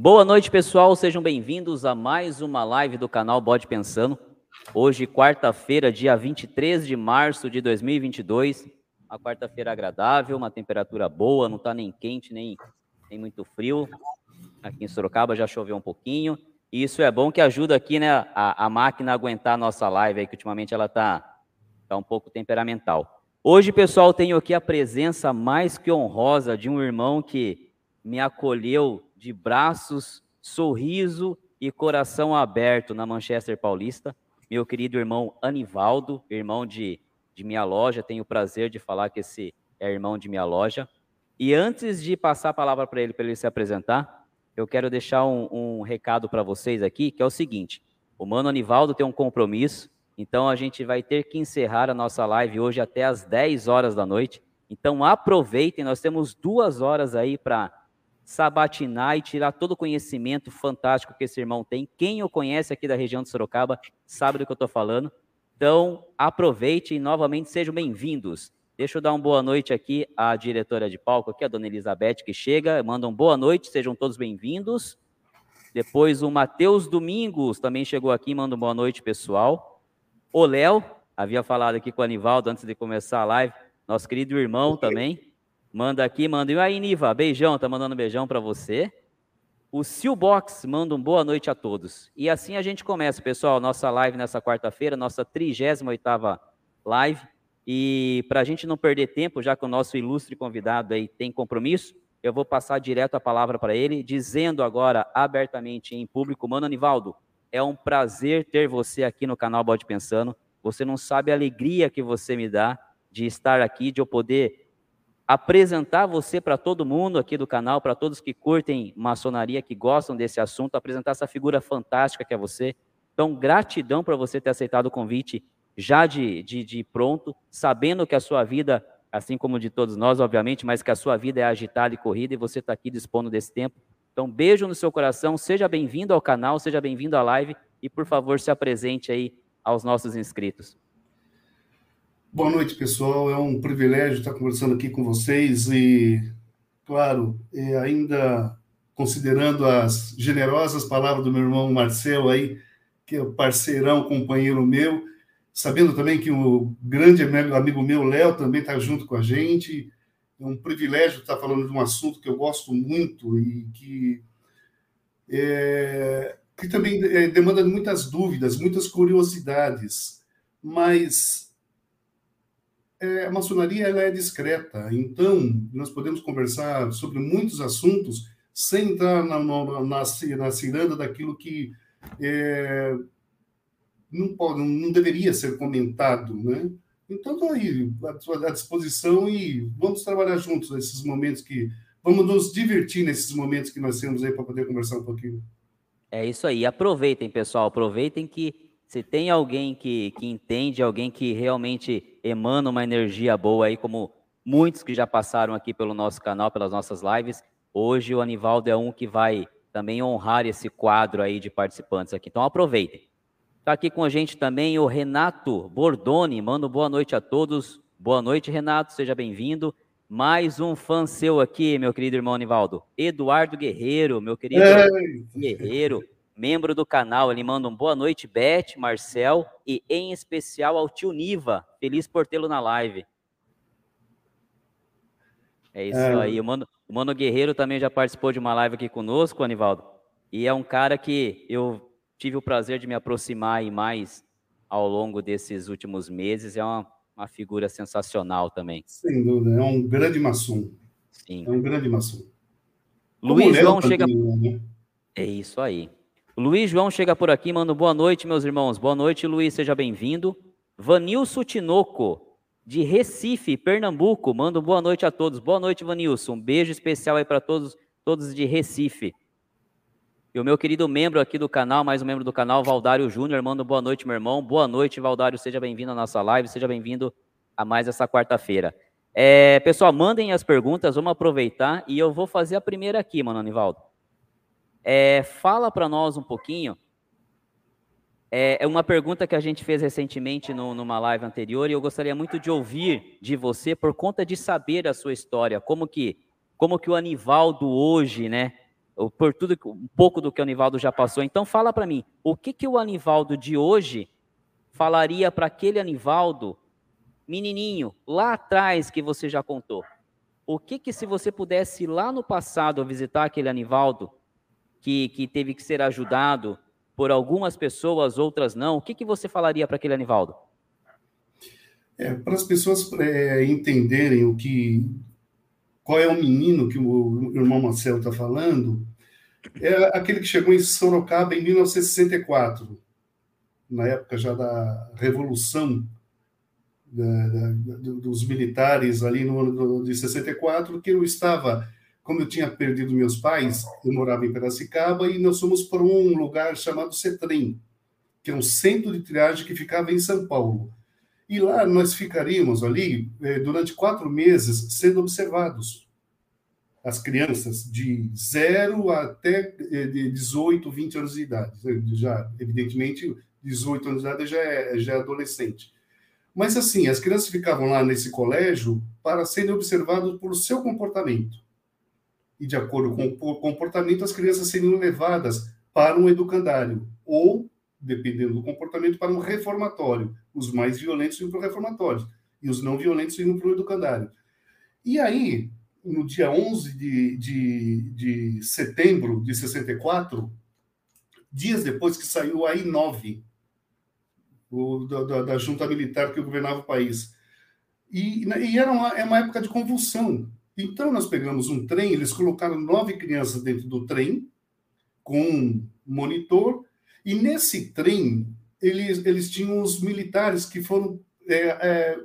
Boa noite, pessoal. Sejam bem-vindos a mais uma live do canal Bode Pensando. Hoje, quarta-feira, dia 23 de março de 2022. Uma quarta-feira agradável, uma temperatura boa, não está nem quente, nem, nem muito frio. Aqui em Sorocaba já choveu um pouquinho. E isso é bom que ajuda aqui, né, a, a máquina a aguentar a nossa live aí, que ultimamente ela está tá um pouco temperamental. Hoje, pessoal, tenho aqui a presença mais que honrosa de um irmão que me acolheu de braços, sorriso e coração aberto na Manchester Paulista. Meu querido irmão Anivaldo, irmão de, de minha loja, tenho o prazer de falar que esse é irmão de minha loja. E antes de passar a palavra para ele, para ele se apresentar, eu quero deixar um, um recado para vocês aqui, que é o seguinte: o mano Anivaldo tem um compromisso, então a gente vai ter que encerrar a nossa live hoje até às 10 horas da noite. Então aproveitem, nós temos duas horas aí para sabatinar e tirar todo o conhecimento fantástico que esse irmão tem. Quem o conhece aqui da região de Sorocaba sabe do que eu estou falando. Então, aproveite e novamente sejam bem-vindos. Deixa eu dar uma boa noite aqui à diretora de palco, aqui, a dona Elizabeth, que chega. Manda um boa noite, sejam todos bem-vindos. Depois o Matheus Domingos também chegou aqui, manda boa noite, pessoal. O Léo, havia falado aqui com o Anivaldo antes de começar a live, nosso querido irmão também. Manda aqui, manda. E aí, Niva, beijão, tá mandando beijão para você. O Silbox manda um boa noite a todos. E assim a gente começa, pessoal, nossa live nessa quarta-feira, nossa 38ª live. E para a gente não perder tempo, já que o nosso ilustre convidado aí tem compromisso, eu vou passar direto a palavra para ele, dizendo agora abertamente em público, mano Anivaldo, é um prazer ter você aqui no canal Bode Pensando. Você não sabe a alegria que você me dá de estar aqui, de eu poder apresentar você para todo mundo aqui do canal, para todos que curtem maçonaria, que gostam desse assunto, apresentar essa figura fantástica que é você. Então, gratidão para você ter aceitado o convite já de, de, de, pronto, sabendo que a sua vida, assim como de todos nós, obviamente, mas que a sua vida é agitada e corrida e você está aqui dispondo desse tempo. Então, beijo no seu coração, seja bem-vindo ao canal, seja bem-vindo à live e, por favor, se apresente aí aos nossos inscritos. Boa noite, pessoal. É um privilégio estar conversando aqui com vocês e, claro, é, ainda considerando as generosas palavras do meu irmão Marcel aí, que é parceirão, companheiro meu, sabendo também que o grande amigo meu, Léo, também está junto com a gente. É um privilégio estar falando de um assunto que eu gosto muito e que, é, que também é, demanda muitas dúvidas, muitas curiosidades, mas é, a maçonaria ela é discreta, então nós podemos conversar sobre muitos assuntos sem entrar na, na, na, na ciranda daquilo que é, não, pode, não deveria ser comentado, né? Então, estou aí à disposição e vamos trabalhar juntos nesses momentos que. Vamos nos divertir nesses momentos que nós temos aí para poder conversar um pouquinho. É isso aí. Aproveitem, pessoal. Aproveitem que se tem alguém que, que entende, alguém que realmente emana uma energia boa aí, como muitos que já passaram aqui pelo nosso canal, pelas nossas lives, hoje o Anivaldo é um que vai também honrar esse quadro aí de participantes aqui. Então aproveitem. Está aqui com a gente também o Renato Bordoni. Manda boa noite a todos. Boa noite, Renato. Seja bem-vindo. Mais um fã seu aqui, meu querido irmão Anivaldo. Eduardo Guerreiro, meu querido Ei. Guerreiro membro do canal. Ele manda um boa noite, Beth, Marcel e em especial ao tio Niva. Feliz por tê-lo na live. É isso é. aí. O Mano, o Mano Guerreiro também já participou de uma live aqui conosco, Anivaldo. E é um cara que eu tive o prazer de me aproximar e mais ao longo desses últimos meses. É uma, uma figura sensacional também. Sem dúvida, é um grande maçom. Sim. É um grande maçom. Luiz João chega. Né? É isso aí. Luiz João chega por aqui, manda boa noite, meus irmãos. Boa noite, Luiz, seja bem-vindo. Vanilson Tinoco, de Recife, Pernambuco, manda boa noite a todos. Boa noite, Vanilson. Um beijo especial aí para todos, todos de Recife. E o meu querido membro aqui do canal, mais um membro do canal, Valdário Júnior, manda boa noite, meu irmão. Boa noite, Valdário, seja bem-vindo à nossa live, seja bem-vindo a mais essa quarta-feira. É, pessoal, mandem as perguntas, vamos aproveitar e eu vou fazer a primeira aqui, mano, Anivaldo. É, fala para nós um pouquinho. É, é, uma pergunta que a gente fez recentemente no, numa live anterior e eu gostaria muito de ouvir de você por conta de saber a sua história, como que como que o Anivaldo hoje, né, por tudo um pouco do que o Anivaldo já passou. Então fala para mim, o que que o Anivaldo de hoje falaria para aquele Anivaldo menininho lá atrás que você já contou? O que que se você pudesse ir lá no passado visitar aquele Anivaldo que, que teve que ser ajudado por algumas pessoas, outras não, o que que você falaria para aquele Anivaldo? É, para as pessoas é, entenderem o que qual é o menino que o irmão Marcelo está falando, é aquele que chegou em Sorocaba em 1964, na época já da Revolução da, da, dos militares ali no ano de 64, que eu estava, como eu tinha perdido meus pais, eu morava em Piracicaba e nós fomos para um lugar chamado Cetrem, que é um centro de triagem que ficava em São Paulo. E lá nós ficaríamos ali eh, durante quatro meses sendo observados. As crianças de 0 até eh, de 18, 20 anos de idade. Já, evidentemente, 18 anos de idade já é, já é adolescente. Mas, assim, as crianças ficavam lá nesse colégio para serem observadas por seu comportamento. E, de acordo com o comportamento, as crianças seriam levadas para um educandário ou dependendo do comportamento, para um reformatório. Os mais violentos iam para o reformatório e os não violentos iam para o educandário. E aí, no dia 11 de, de, de setembro de 64, dias depois que saiu a I-9, o, da, da, junta militar que governava o país. E, e era uma, é uma época de convulsão. Então, nós pegamos um trem, eles colocaram nove crianças dentro do trem, com um monitor, e nesse trem, eles, eles tinham os militares que foram. É, é,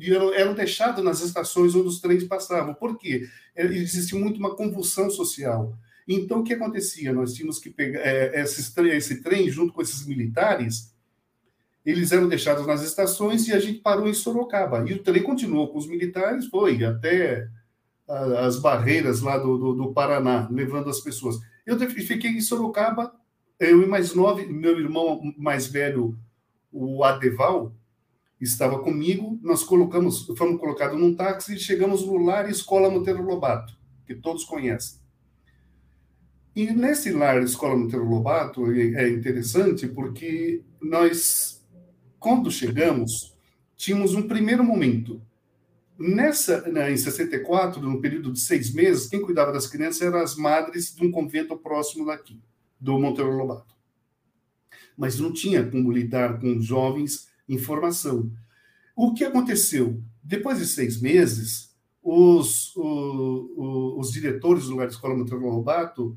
eram, eram deixados nas estações onde os trens passavam. Por quê? É, existia muito uma convulsão social. Então, o que acontecia? Nós tínhamos que pegar é, esses, esse trem, junto com esses militares, eles eram deixados nas estações e a gente parou em Sorocaba. E o trem continuou com os militares, foi até as barreiras lá do, do, do Paraná, levando as pessoas. Eu fiquei em Sorocaba eu e mais nove, meu irmão mais velho, o Adeval, estava comigo. Nós colocamos, fomos colocados num táxi e chegamos no Lar Escola Monteiro Lobato, que todos conhecem. E nesse Lar Escola Monteiro Lobato é, interessante porque nós, quando chegamos, tínhamos um primeiro momento. Nessa, né, em 64, no período de seis meses, quem cuidava das crianças eram as madres de um convento próximo daqui do Monteiro Lobato. Mas não tinha como lidar com jovens em formação. O que aconteceu? Depois de seis meses, os, o, o, os diretores do lugar de escola Monteiro Lobato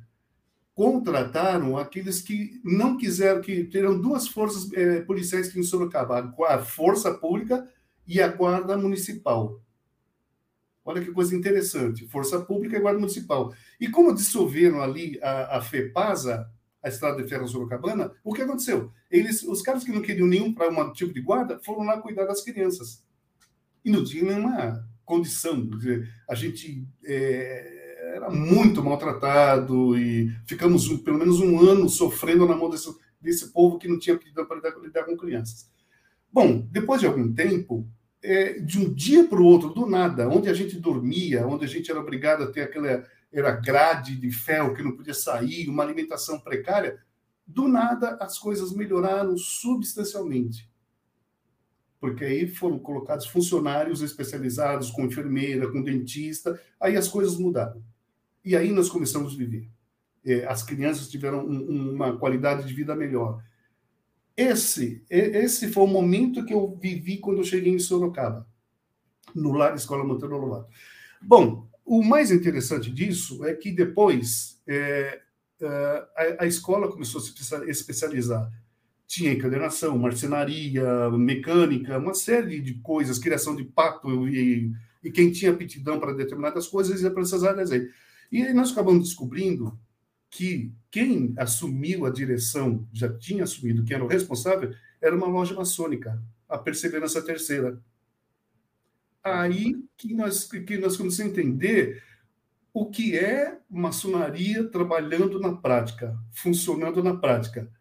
contrataram aqueles que não quiseram, que terão duas forças é, policiais que em Sorocaba, a Força Pública e a Guarda Municipal. Olha que coisa interessante, Força Pública e Guarda Municipal. E como dissolveram ali a, a FEPASA, a Estrada de Ferro Sorocabana, o que aconteceu? Eles, os caras que não queriam nenhum para um tipo de guarda foram lá cuidar das crianças. E não tinha nenhuma condição. A gente é, era muito maltratado e ficamos um, pelo menos um ano sofrendo na mão desse, desse povo que não tinha aptidão para lidar, lidar com crianças. Bom, depois de algum tempo, é, de um dia para o outro, do nada, onde a gente dormia, onde a gente era obrigado a ter aquela era grade de ferro que não podia sair, uma alimentação precária, do nada as coisas melhoraram substancialmente. Porque aí foram colocados funcionários especializados, com enfermeira, com dentista, aí as coisas mudaram. E aí nós começamos a viver. É, as crianças tiveram um, uma qualidade de vida melhor. Esse, esse foi o momento que eu vivi quando eu cheguei em Sorocaba, no Lar Escola Monteiro Lobato. Bom, o mais interessante disso é que depois é, é, a, a, escola começou a se especializar. Tinha encadernação, marcenaria, mecânica, uma série de coisas, criação de pato, e, e quem tinha aptidão para determinadas coisas ia para essas áreas aí. E aí nós acabamos descobrindo que quem assumiu a direção, já tinha assumido, quem era o responsável, era uma loja maçônica, a Perseverança Terceira aí que nós, que nós começamos a entender o que é maçonaria trabalhando na prática, funcionando na prática.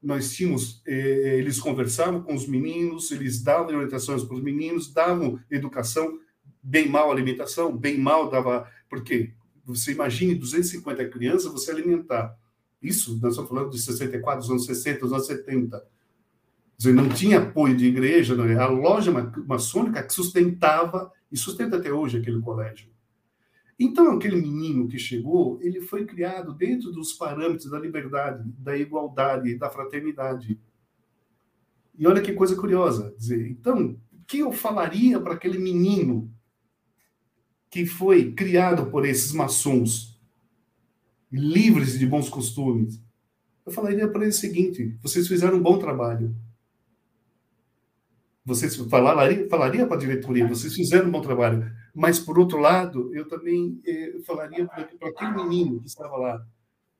Nós tínhamos, eh, eles conversavam com os meninos, eles davam orientações para os meninos, davam educação, bem mal alimentação, bem mal dava, porque você imagine 250 crianças, você alimentar. Isso, nós estamos falando de 64, dos anos 60, dos anos 70. Dizer, não tinha apoio de igreja, não, a loja maçônica que sustentava e sustenta até hoje aquele colégio. Então, aquele menino que chegou, ele foi criado dentro dos parâmetros da liberdade, da igualdade, da fraternidade. E olha que coisa curiosa. Dizer, então, o que eu falaria para aquele menino que foi criado por esses maçons, livres de bons costumes? Eu falaria para ele o seguinte: vocês fizeram um bom trabalho. Vocês falaria, falaria para a diretoria, vocês fizeram um bom trabalho. Mas, por outro lado, eu também eh, falaria para aquele menino que estava lá,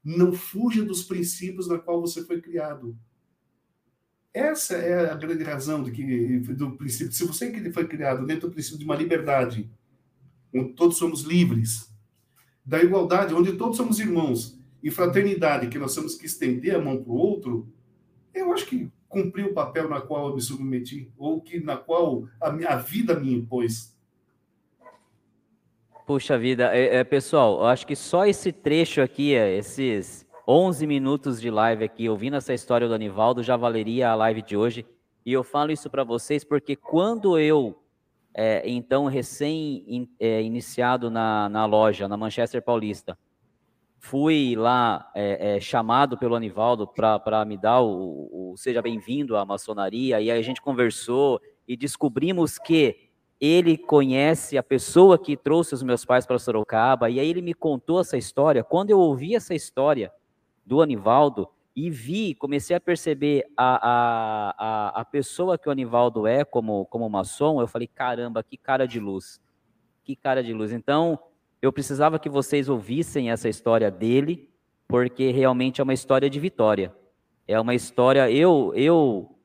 não fuja dos princípios na qual você foi criado. Essa é a grande razão do, que, do princípio. Se você foi criado dentro do princípio de uma liberdade, onde todos somos livres, da igualdade, onde todos somos irmãos, e fraternidade, que nós temos que estender a mão para o outro, eu acho que cumpri o papel na qual eu me submeti, ou que na qual a minha a vida me impôs. Puxa vida, é, é, pessoal, eu acho que só esse trecho aqui, é, esses 11 minutos de live aqui, ouvindo essa história do Anivaldo, já valeria a live de hoje. E eu falo isso para vocês porque quando eu, é, então, recém-iniciado in, é, na, na loja, na Manchester Paulista, fui lá é, é, chamado pelo Anivaldo para me dar o, o seja bem-vindo à maçonaria, e aí a gente conversou e descobrimos que ele conhece a pessoa que trouxe os meus pais para Sorocaba, e aí ele me contou essa história. Quando eu ouvi essa história do Anivaldo e vi, comecei a perceber a, a, a, pessoa que o Anivaldo é como, como maçom, eu falei, caramba, que cara de luz, que cara de luz. Então, eu precisava que vocês ouvissem essa história dele, porque realmente é uma história de vitória. É uma história, eu, eu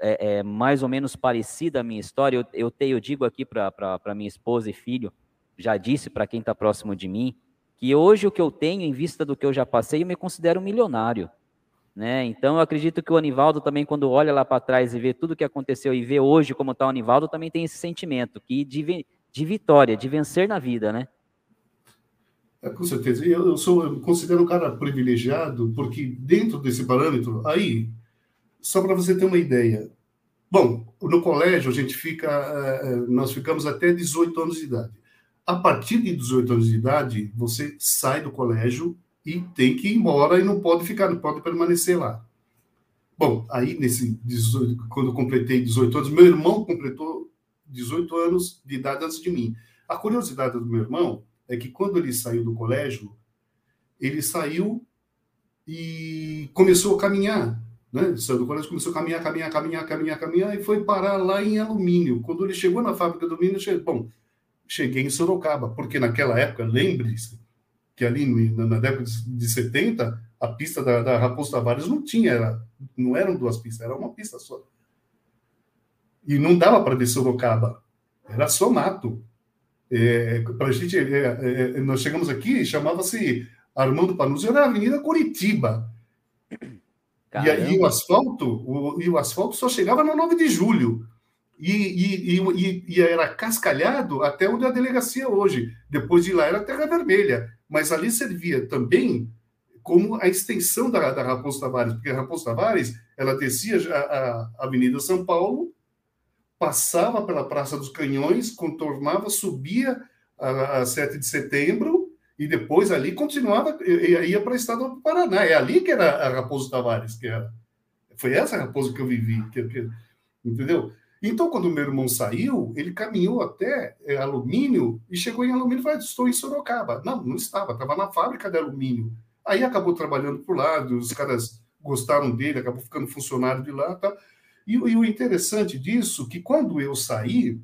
é, é mais ou menos parecida a minha história. Eu, eu, eu digo aqui para minha esposa e filho, já disse para quem está próximo de mim, que hoje o que eu tenho, em vista do que eu já passei, eu me considero um milionário. Né? Então, eu acredito que o Anivaldo também, quando olha lá para trás e vê tudo o que aconteceu e vê hoje como está o Anivaldo, também tem esse sentimento que de, de vitória, de vencer na vida, né? É, com certeza. Eu, eu sou, eu considero um cara privilegiado, porque dentro desse parâmetro, aí, só para você ter uma ideia. Bom, no colégio a gente fica, é, é, nós ficamos até 18 anos de idade. A partir de 18 anos de idade, você sai do colégio e tem que ir embora e não pode ficar, não pode permanecer lá. Bom, aí nesse 18, quando eu completei 18 anos, meu irmão completou 18 anos de idade antes de mim. A curiosidade do meu irmão é que quando ele saiu do colégio, ele saiu e começou a caminhar. Né? Saiu do colégio, começou a caminhar, caminhar, caminhar, caminhar, caminhar, e foi parar lá em alumínio. Quando ele chegou na fábrica do alumínio, bom, cheguei em Sorocaba, porque naquela época, lembre-se, que ali no, na década de 70, a pista da, da Raposo Tavares não tinha, era, não eram duas pistas, era uma pista só. E não dava para descer Sorocaba, era só mato. É, a gente, é, é, é, nós chegamos aqui, chamava-se Armando Panuzzi, era a Avenida Curitiba. E aí o asfalto, o, e o asfalto só chegava no 9 de julho. E, e, e, e, era cascalhado até onde a delegacia hoje. Depois de lá era terra vermelha. Mas ali servia também como a extensão da, da Raposo Tavares, porque a Raposo Tavares ela descia a, a Avenida São Paulo passava pela Praça dos Canhões, contornava, subia a, a 7 de setembro e depois ali continuava, ia para o estado do Paraná. É ali que era a Raposo Tavares, que era. Foi essa Raposo que eu vivi, que, que, entendeu? Então, quando meu irmão saiu, ele caminhou até é, alumínio e chegou em alumínio e falou: Estou em Sorocaba. Não, não estava, estava na fábrica de alumínio. Aí acabou trabalhando por lá, os caras gostaram dele, acabou ficando funcionário de lá. Tá? E, e o interessante disso, que quando eu saí,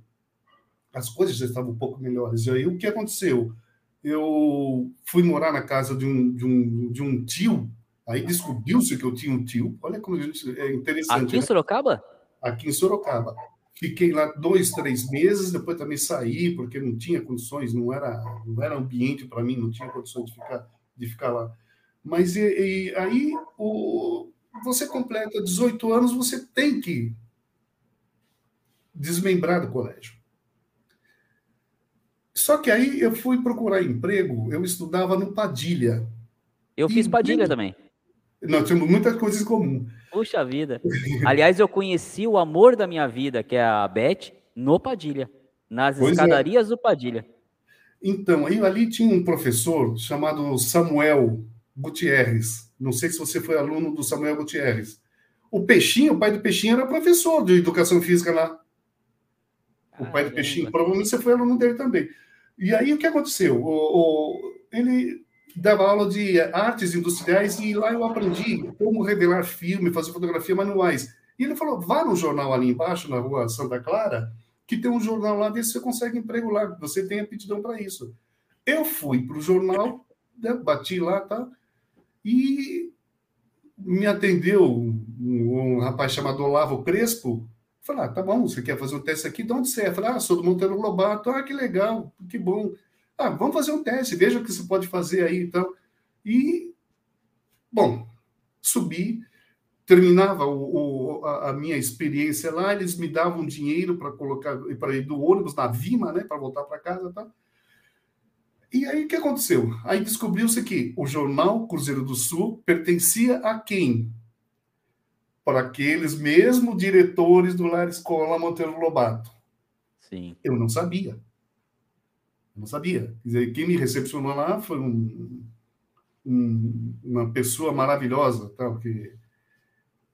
as coisas já estavam um pouco melhores. E aí o que aconteceu? Eu fui morar na casa de um, de um, de um tio, aí descobriu-se que eu tinha um tio. Olha como gente, é interessante. Aqui em né? Aqui em Sorocaba. Fiquei lá dois, três meses, depois também saí, porque não tinha condições, não era, não era ambiente para mim, não tinha condições de ficar, de ficar lá. Mas e, e aí o, você completa 18 anos, você tem que desmembrar do colégio. Só que aí eu fui procurar emprego, eu estudava no Padilha. Eu fiz Padilha também. Nós temos muitas coisas em comum. Puxa vida. Aliás, eu conheci o amor da minha vida, que é a Beth, no Padilha, nas pois é. escadarias é. do Padilha. Então, aí ali tinha um professor chamado Samuel Gutierrez. Não sei se você foi aluno do Samuel Gutierrez. O Peixinho, o pai do Peixinho, era professor de educação física lá. O pai do Peixinho, provavelmente você foi aluno dele também. E aí o que aconteceu? O, o, ele dava aula de artes industriais e lá eu aprendi como revelar filme, fazer fotografia manuais. E ele falou: vá no jornal ali embaixo, na rua Santa Clara, que tem um jornal lá, vê se você consegue emprego lá, você tem aptidão para isso. Eu fui para o jornal, né, bati lá, tá? E me atendeu um, um rapaz chamado Olavo Crespo. Falei, ah, tá bom, você quer fazer um teste aqui? De onde você é? Falei, ah, sou do Monteiro Lobato. Ah, que legal, que bom. Ah, vamos fazer um teste, veja o que você pode fazer aí, então. E, bom, subi, terminava o, o, a, minha experiência lá, eles me davam dinheiro para colocar para ir do ônibus na Vima, né, para voltar para casa, tá? E aí o que aconteceu? Aí descobriu-se que o jornal Cruzeiro do Sul pertencia a quem? Para aqueles mesmos diretores do Lar Escola Monteiro Lobato. Sim. Eu não sabia. Não sabia. Quer dizer, quem me recepcionou lá foi um, um, uma pessoa maravilhosa, tal, que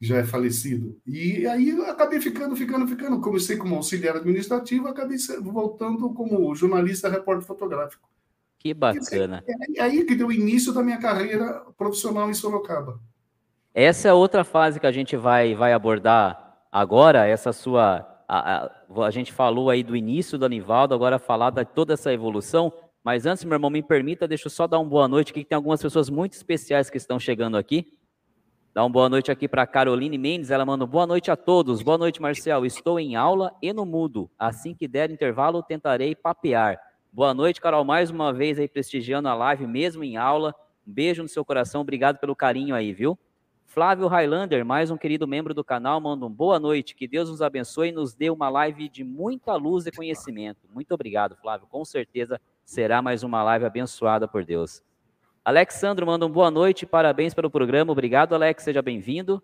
já é falecido. E aí eu acabei ficando, ficando, ficando. Comecei como auxiliar administrativo, acabei voltando como jornalista, repórter fotográfico. Que bacana. É aí que deu o início da minha carreira profissional em Sorocaba. Essa é outra fase que a gente vai, vai abordar agora, essa sua. A, a, a gente falou aí do início do Anivaldo, agora falar de toda essa evolução. Mas antes, meu irmão, me permita, deixa eu só dar uma boa noite que tem algumas pessoas muito especiais que estão chegando aqui. Dá uma boa noite aqui para Caroline Mendes. Ela manda boa noite a todos. Boa noite, Marcel. Estou em aula e no mudo. Assim que der intervalo, tentarei papear. Boa noite, Carol. Mais uma vez aí prestigiando a live, mesmo em aula. Um beijo no seu coração. Obrigado pelo carinho aí, viu? Flávio Highlander, mais um querido membro do canal, manda um boa noite. Que Deus nos abençoe e nos dê uma live de muita luz e conhecimento. Muito obrigado, Flávio. Com certeza será mais uma live abençoada por Deus. Alexandro manda um boa noite, parabéns pelo programa. Obrigado, Alex, seja bem-vindo.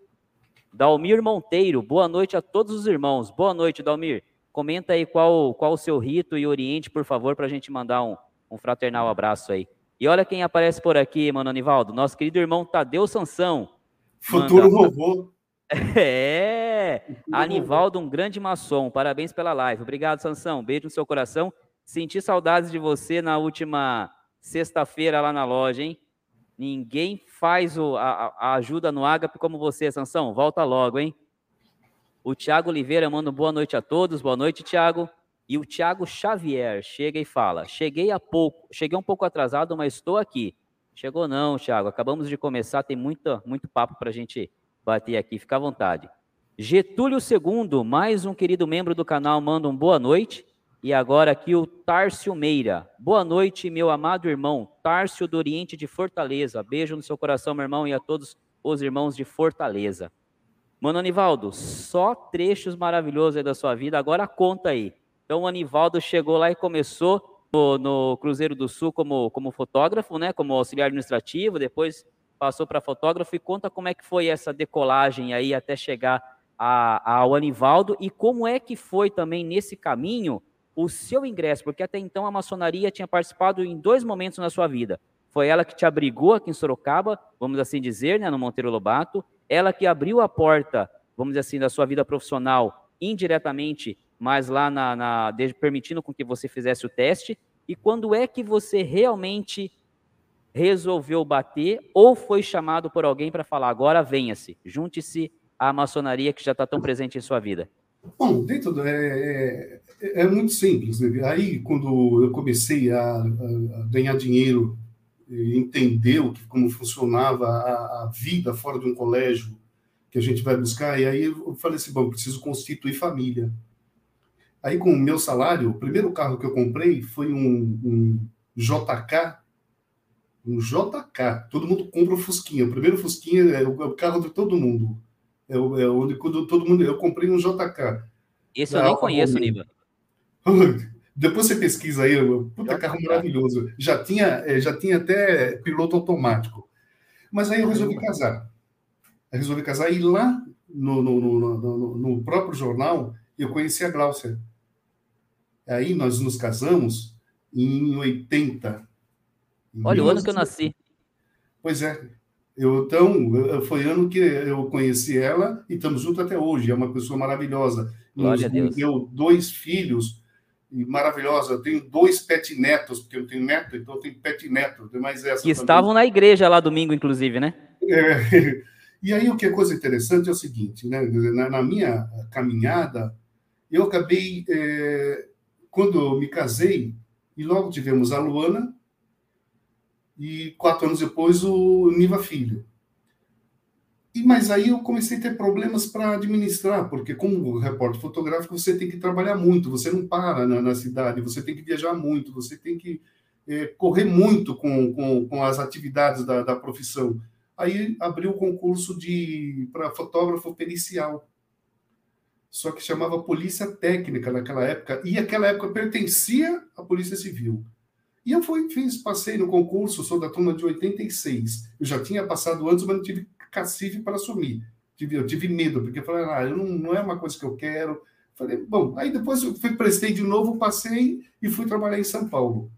Dalmir Monteiro, boa noite a todos os irmãos. Boa noite, Dalmir. Comenta aí qual, qual o seu rito e oriente, por favor, para a gente mandar um, um fraternal abraço aí. E olha quem aparece por aqui, mano Anivaldo, nosso querido irmão Tadeu Sansão. Futuro manda... robô. É, Anivaldo, um grande maçom. Parabéns pela live. Obrigado, Sansão. Beijo no seu coração. Senti saudades de você na última sexta-feira lá na loja, hein? Ninguém faz o, a, a, ajuda no Ágape como você, Sansão. Volta logo, hein? O Tiago Oliveira manda boa noite a todos. Boa noite, Tiago. E o Tiago Xavier chega e fala: Cheguei a pouco, cheguei um pouco atrasado, mas estou aqui. Chegou não, Tiago. Acabamos de começar, tem muita, muito papo para a gente bater aqui. Fica à vontade. Getúlio II, mais um querido membro do canal, manda um boa noite. E agora aqui o Tárcio Meira. Boa noite, meu amado irmão, Tárcio do Oriente de Fortaleza. Beijo no seu coração, meu irmão, e a todos os irmãos de Fortaleza. Mano Anivaldo, só trechos maravilhosos aí da sua vida, agora conta aí. Então o Anivaldo chegou lá e começou no, Cruzeiro do Sul como, como fotógrafo, né, como auxiliar administrativo, depois passou para fotógrafo e conta como é que foi essa decolagem aí até chegar a, ao Anivaldo e como é que foi também nesse caminho o seu ingresso, porque até então a maçonaria tinha participado em dois momentos na sua vida. Foi ela que te abrigou aqui em Sorocaba, vamos assim dizer, né, no Monteiro Lobato, ela que abriu a porta, vamos dizer assim, da sua vida profissional indiretamente, mas lá na, na permitindo com que você fizesse o teste. E quando é que você realmente resolveu bater ou foi chamado por alguém para falar agora venha-se, junte-se à maçonaria que já está tão presente em sua vida? Bom, dentro do, é, é, é, muito simples. Né? Aí, quando eu comecei a, a, ganhar dinheiro, que, como funcionava a, a, vida fora de um colégio que a gente vai buscar, e aí eu falei assim, bom, preciso constituir família. Aí, com o meu salário, o primeiro carro que eu comprei foi um, um JK, um JK. Todo mundo compra o Fusquinha. O primeiro Fusquinha é o, é carro de todo mundo. É, é onde quando todo mundo. Eu comprei um JK. Esse eu nem conheço, Niba. Depois você pesquisa aí, puta carro maravilhoso. Já tinha, é, já tinha até piloto automático. Mas aí eu resolvi casar. Eu resolvi casar e lá no, no, no, no, próprio jornal eu conheci a Gláucia. Aí nós nos casamos em 80. Olha, o ano que eu nasci. Pois é. Eu, então, foi ano que eu conheci ela e estamos juntos até hoje. É uma pessoa maravilhosa. Glória Nos deu dois filhos maravilhosa. Eu tenho dois pet netos, porque eu tenho neto, então eu tenho pet neto. Mais essa que também. estavam na igreja lá domingo, inclusive, né? É. E aí o que é coisa interessante é o seguinte, né? Na, na minha caminhada, eu acabei é, quando eu me casei e logo tivemos a Luana e quatro anos depois o Niva Filho. E, mas aí eu comecei a ter problemas para administrar, porque como repórter fotográfico você tem que trabalhar muito, você não para na, na cidade, você tem que viajar muito, você tem que é, correr muito com, com, com as atividades da, da profissão. Aí abriu o concurso de para fotógrafo pericial, só que chamava Polícia Técnica naquela época, e aquela época pertencia à Polícia Civil. E eu fui, fiz, passei no concurso, sou da turma de 86. Eu já tinha passado antes, mas não tive cacife para assumir. Tive, eu tive medo, porque eu falei, ah, eu não, não é uma coisa que eu quero. Falei, bom, aí depois eu fui, prestei de novo, passei e fui trabalhar em São Paulo.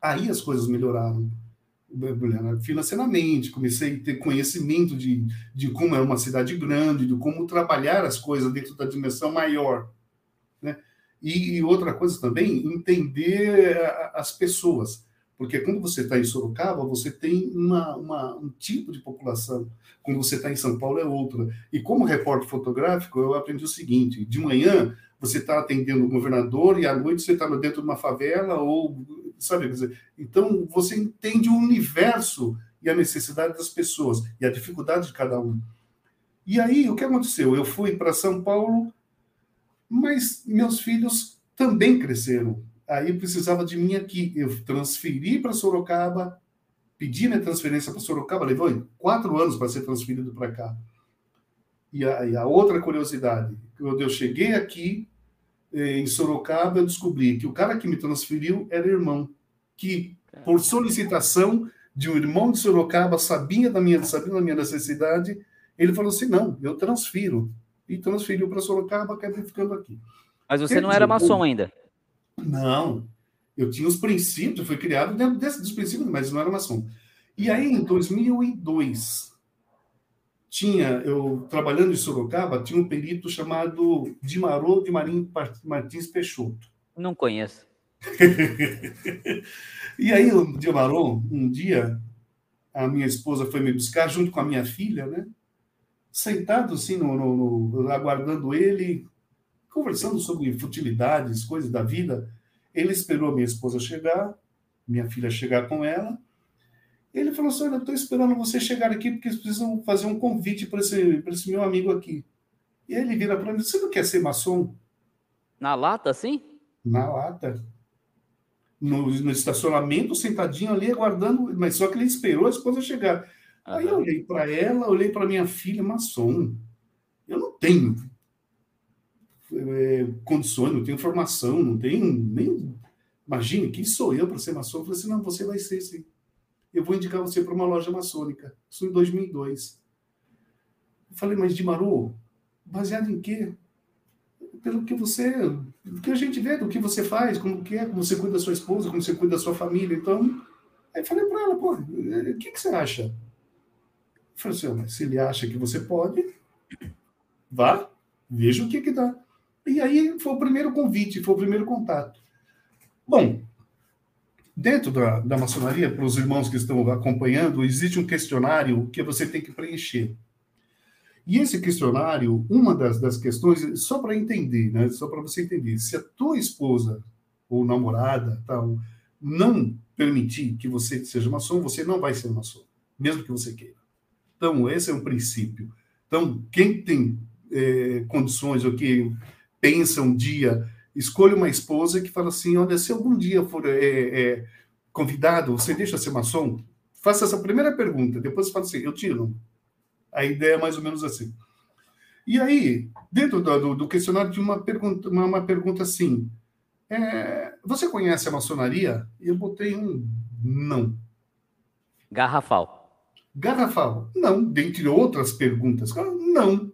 Aí as coisas melhoraram financeiramente, comecei a ter conhecimento de, de como é uma cidade grande, de como trabalhar as coisas dentro da dimensão maior. Né? E outra coisa também, entender as pessoas. Porque quando você está em Sorocaba, você tem uma, uma, um tipo de população. Quando você está em São Paulo, é outra. E como repórter fotográfico, eu aprendi o seguinte: de manhã você está atendendo o governador e à noite você está dentro de uma favela ou sabe dizer. Então você entende o universo e a necessidade das pessoas e a dificuldade de cada um. E aí o que aconteceu? Eu fui para São Paulo, mas meus filhos também cresceram aí precisava de mim aqui. Eu transferi para Sorocaba, pedi minha transferência para Sorocaba, levou quatro anos para ser transferido para cá. E a, e a, outra curiosidade, quando eu cheguei aqui em Sorocaba, eu descobri que o cara que me transferiu era irmão, que por solicitação de um irmão de Sorocaba, sabia da minha, sabia da minha necessidade, ele falou assim, não, eu transfiro. E transferiu para Sorocaba, acabei ficando aqui. Mas você Quer não dizer, era maçom ainda? Não. Eu tinha os princípios, foi criado dentro desse, dos princípios, mas não era maçom. E aí, em 2002, tinha, eu trabalhando em Sorocaba, tinha um perito chamado Dimarô de Marim Martins Peixoto. Não conheço. e aí, o Dimarô, um dia, a minha esposa foi me buscar junto com a minha filha, né? Sentado assim, no, no, no aguardando ele, conversando sobre futilidades, coisas da vida. Ele esperou a minha esposa chegar, minha filha chegar com ela. Ele falou assim: Olha, eu estou esperando você chegar aqui porque eles precisam fazer um convite para esse, esse meu amigo aqui. E aí ele vira para mim: Você não quer ser maçom? Na lata, assim? Na lata. No, no, estacionamento, sentadinho ali, aguardando, mas só que ele esperou a esposa chegar. Aí eu olhei para ela, olhei para minha filha, maçom. Eu não tenho é, condições, não tenho formação, não tenho nem. Imagine, quem sou eu para ser maçom? Eu falei assim: não, você vai ser sim. Eu vou indicar você para uma loja maçônica. Isso em 2002. Eu falei, mas Dimaru, baseado em quê? Pelo que você. Do que a gente vê, do que você faz, como que é, como você cuida da sua esposa, como você cuida da sua família. Então, aí falei para ela, pô, o que, que você acha? Eu falei assim, mas se ele acha que você pode, vá, veja o que que dá. E aí foi o primeiro convite, foi o primeiro contato. Bom, dentro da, da maçonaria, para os irmãos que estão acompanhando, existe um questionário que você tem que preencher. E esse questionário, uma das, das questões, só para entender, né, só para você entender, se a tua esposa ou namorada tal, não permitir que você seja maçom, você não vai ser maçom, mesmo que você queira. Então, esse é um princípio. Então, quem tem é, condições, ou que pensa um dia, escolha uma esposa que fala assim: olha, se algum dia for é, é, convidado, você deixa ser maçom? Faça essa primeira pergunta, depois fala assim: eu tiro. A ideia é mais ou menos assim. E aí, dentro do, do questionário, tinha uma pergunta, uma, uma pergunta assim: É, você conhece a maçonaria? Eu botei um não. Garrafal. Garrafal? Não, dentre outras perguntas. Não.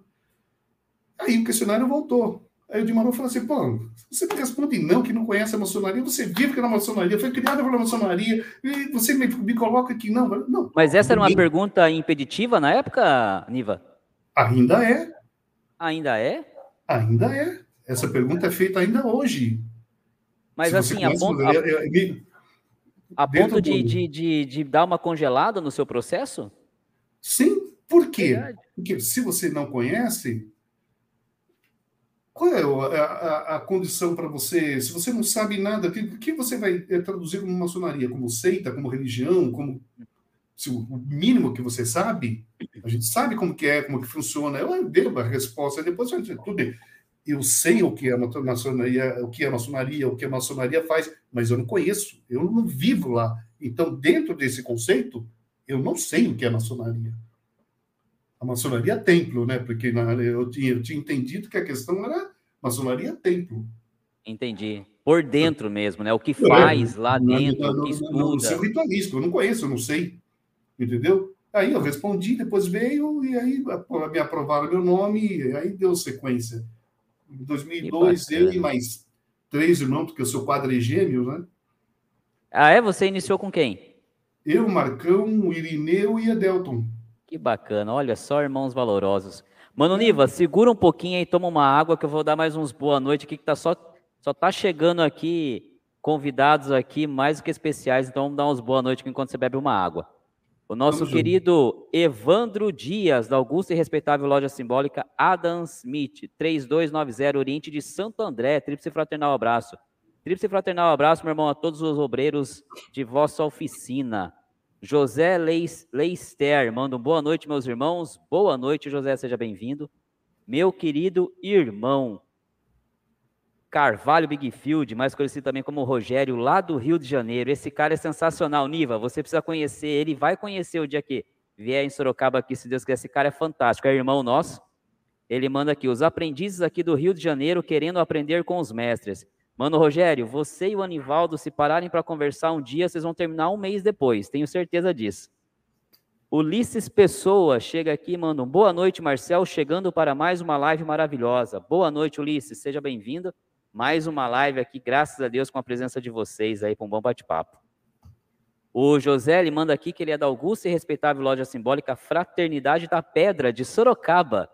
Aí o questionário voltou. Aí o Dimarão falou assim: pô, você me responde não, que não conhece a maçonaria, você vive que na maçonaria, foi criada pela maçonaria, e você me, me coloca que não. não. Mas essa era uma pergunta impeditiva na época, Niva? Ainda é. Ainda é? Ainda é. Essa pergunta é feita ainda hoje. Mas assim, a ponto, a, a ponto de, de, de, de, dar uma congelada no seu processo? Sim, por quê? Verdade. Porque se você não conhece, qual é a, a, a condição para você? Se você não sabe nada, o que, que, você vai eh, traduzir como maçonaria? Como seita, como religião, como se o mínimo que você sabe? A gente sabe como que é, como que funciona. Eu dei a resposta, depois eu tudo bem. Eu sei o que é maçonaria, o que é maçonaria, o que a maçonaria faz, mas eu não conheço, eu não vivo lá. Então, dentro desse conceito, eu não sei o que é maçonaria a maçonaria templo, né? Porque na, eu, tinha, eu tinha entendido que a questão era maçonaria templo. Entendi. Por dentro mesmo, né? O que faz lá dentro, no, no, o que estuda. No, no seu ritualístico, eu não conheço, eu não sei. Entendeu? Aí eu respondi, depois veio, e aí me aprovaram meu nome, e aí deu sequência. Em 2002, eu e mais três irmãos, porque eu sou quadrigêmeo, né? Ah, é? Você iniciou com quem? Eu, Marcão, o Irineu e a Delton. Que bacana, olha só, irmãos valorosos. Mano Niva, segura um pouquinho aí, toma uma água que eu vou dar mais uns boa noite aqui, que tá só, só tá chegando aqui convidados aqui mais do que especiais, então vamos dar uns boa noite enquanto você bebe uma água. O nosso Vamos querido Evandro Dias, da Augusta e Respeitável Loja Simbólica, Adam Smith, 3290 Oriente de Santo André, Tríplice Fraternal Abraço. Tríplice Fraternal Abraço, meu irmão, a todos os obreiros de vossa oficina. José Leister manda um boa noite, meus irmãos. Boa noite, José, seja bem-vindo. Meu querido irmão Carvalho Bigfield, mais conhecido também como Rogério, lá do Rio de Janeiro. Esse cara é sensacional, Niva. Você precisa conhecer ele, vai conhecer o dia que vier em Sorocaba aqui, se Deus quiser. Esse cara é fantástico, é irmão nosso. Ele manda aqui: os aprendizes aqui do Rio de Janeiro querendo aprender com os mestres. Mano, Rogério, você e o Anivaldo, se pararem para conversar um dia, vocês vão terminar um mês depois, tenho certeza disso. Ulisses Pessoa chega aqui, manda um boa noite, Marcel, chegando para mais uma live maravilhosa. Boa noite, Ulisses, seja bem-vindo. Mais uma live aqui, graças a Deus, com a presença de vocês aí, para um bom bate-papo. O José, ele manda aqui que ele é da Augusta e respeitável loja simbólica Fraternidade da Pedra, de Sorocaba.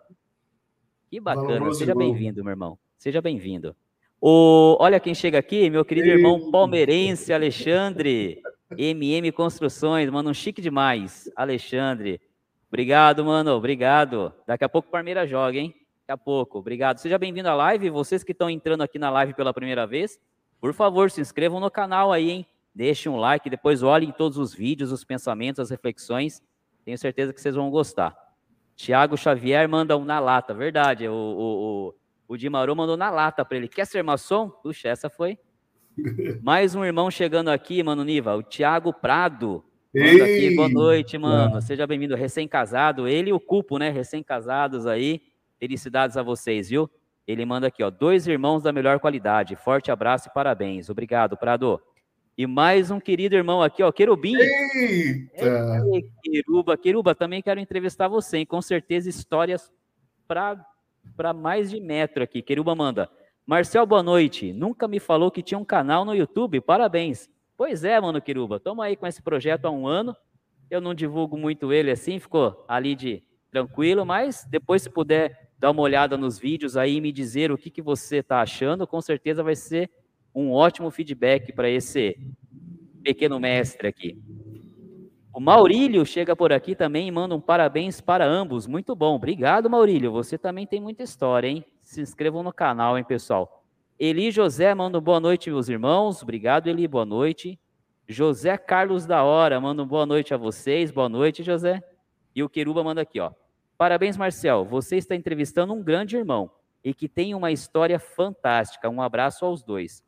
Que bacana, seja bem-vindo, meu irmão. Seja bem-vindo. O, olha quem chega aqui, meu querido irmão palmeirense Alexandre, MM Construções, mano, um chique demais, Alexandre. Obrigado, mano, obrigado. Daqui a pouco o Palmeiras joga, hein? Daqui a pouco, obrigado. Seja bem-vindo à live, vocês que estão entrando aqui na live pela primeira vez, por favor, se inscrevam no canal aí, hein? Deixem um like, depois olhem todos os vídeos, os pensamentos, as reflexões. Tenho certeza que vocês vão gostar. Tiago Xavier manda um na lata, verdade. O, o, o o Dimarô mandou na lata para ele. Quer ser maçom? Puxa, essa foi. Mais um irmão chegando aqui, mano Niva, o Tiago Prado. Aqui, boa noite, mano. Seja bem-vindo, recém-casado. Ele e o Cupo, né? Recém-casados aí. Felicidades a vocês, viu? Ele manda aqui, ó. Dois irmãos da melhor qualidade. Forte abraço e parabéns. Obrigado, Prado. E mais um querido irmão aqui, ó, Querubim. Eita! Ei, Queruba, Queruba, também quero entrevistar você, hein? Com certeza, histórias para para mais de metro aqui. Queruba manda. Marcel, boa noite. Nunca me falou que tinha um canal no YouTube. Parabéns. Pois é, mano, Queruba. Tamo aí com esse projeto há um ano. Eu não divulgo muito ele assim, ficou ali de tranquilo, mas depois, se puder dar uma olhada nos vídeos aí e me dizer o que, que você está achando, com certeza vai ser um ótimo feedback para esse pequeno mestre aqui. O Maurílio chega por aqui também e manda um parabéns para ambos. Muito bom. Obrigado, Maurílio. Você também tem muita história, hein? Se inscrevam no canal, hein, pessoal. Eli José manda um boa noite, meus irmãos. Obrigado, Eli. Boa noite. José Carlos da Hora manda um boa noite a vocês. Boa noite, José. E o Queruba manda aqui, ó. Parabéns, Marcel. Você está entrevistando um grande irmão e que tem uma história fantástica. Um abraço aos dois.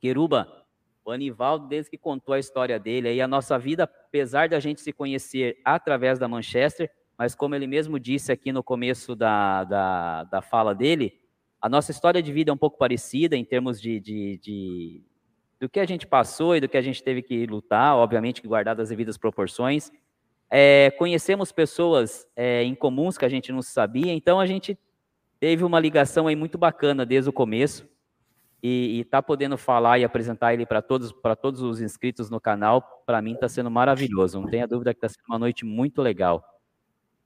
Queruba, o Anivaldo, desde que contou a história dele, aí a nossa vida, apesar da gente se conhecer através da Manchester, mas como ele mesmo disse aqui no começo da, da, da fala dele, A nossa história de vida é um pouco parecida em termos de, de, de do que a gente passou e do que a gente teve que lutar, obviamente que guardado as devidas proporções. É, conhecemos pessoas é, em comuns que a gente não sabia, então a gente teve uma ligação aí muito bacana desde o começo e está podendo falar e apresentar ele para todos, todos os inscritos no canal, para mim está sendo maravilhoso. Não tenha dúvida que está sendo uma noite muito legal.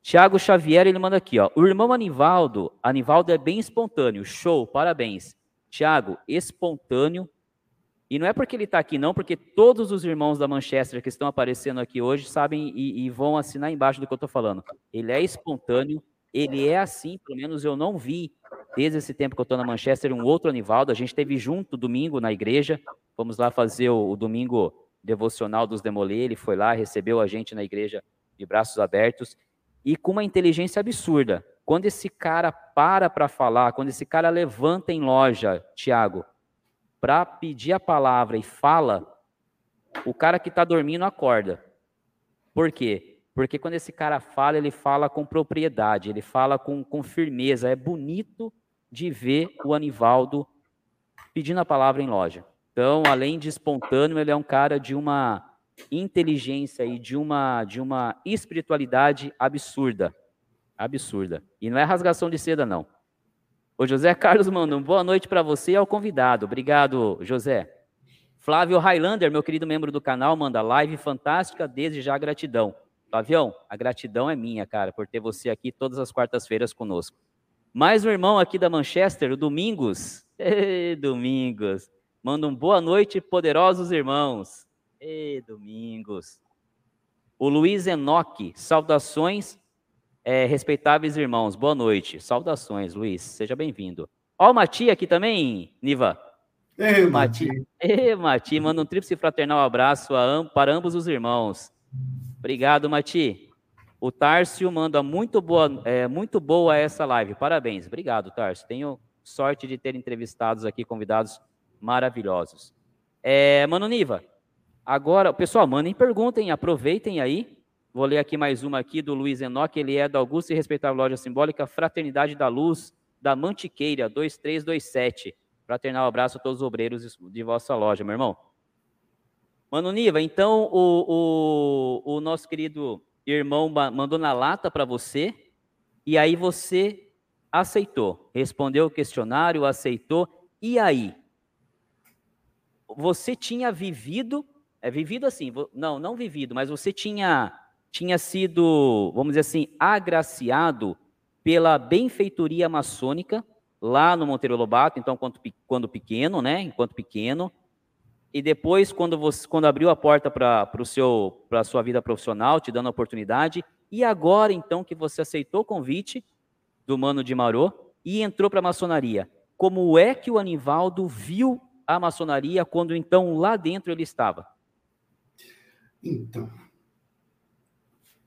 Tiago Xavier, ele manda aqui, ó. O irmão Anivaldo, Anivaldo é bem espontâneo, show, parabéns. Tiago, espontâneo. E não é porque ele está aqui, não, porque todos os irmãos da Manchester que estão aparecendo aqui hoje sabem e, e vão assinar embaixo do que eu estou falando. Ele é espontâneo, ele é assim, pelo menos eu não vi desde esse tempo que eu estou na Manchester, um outro Anivaldo. A gente teve junto domingo na igreja. Fomos lá fazer o, o domingo devocional dos Demolê. Ele foi lá, recebeu a gente na igreja de braços abertos e com uma inteligência absurda. Quando esse cara para para falar, quando esse cara levanta em loja, Tiago, para pedir a palavra e fala, o cara que está dormindo acorda. Por quê? Porque quando esse cara fala, ele fala com propriedade, ele fala com, com firmeza. É bonito de ver o Anivaldo pedindo a palavra em loja. Então, além de espontâneo, ele é um cara de uma inteligência e de uma, de uma espiritualidade absurda. Absurda. E não é rasgação de seda, não. O José Carlos manda um boa noite para você e ao convidado. Obrigado, José. Flávio Highlander, meu querido membro do canal, manda live fantástica, desde já gratidão. Flavião, a gratidão é minha, cara, por ter você aqui todas as quartas-feiras conosco. Mais um irmão aqui da Manchester, o Domingos. Ei, Domingos. Manda um boa noite, poderosos irmãos. Ei, Domingos. O Luiz Enoque, saudações, é, respeitáveis irmãos. Boa noite. Saudações, Luiz. Seja bem-vindo. Ó, o Mati aqui também, Niva. Ei, Mati. Ei, Mati. Manda um tríplice fraternal abraço a, para ambos os irmãos. Obrigado, Mati. O Tárcio manda muito boa, é, muito boa essa live. Parabéns. Obrigado, Tárcio. Tenho sorte de ter entrevistados aqui convidados maravilhosos. É, Mano Niva, agora, pessoal, mandem perguntem, aproveitem aí. Vou ler aqui mais uma aqui do Luiz Enoque, ele é da Augusta e Respeitável Loja Simbólica Fraternidade da Luz, da Mantiqueira, 2327. Fraternal abraço a todos os obreiros de vossa loja, meu irmão. Mano Niva, então o, o, o nosso querido irmão mandou na lata para você, e aí você aceitou, respondeu o questionário, aceitou, e aí? Você tinha vivido, é vivido assim, não, não vivido, mas você tinha, tinha sido, vamos dizer assim, agraciado pela benfeitoria maçônica, lá no Monteiro Lobato, então, quando, quando pequeno, né, enquanto pequeno, e depois, quando, você, quando abriu a porta para a sua vida profissional, te dando a oportunidade, e agora, então, que você aceitou o convite do Mano de Marô e entrou para a maçonaria, como é que o Anivaldo viu a maçonaria quando, então, lá dentro ele estava? Então,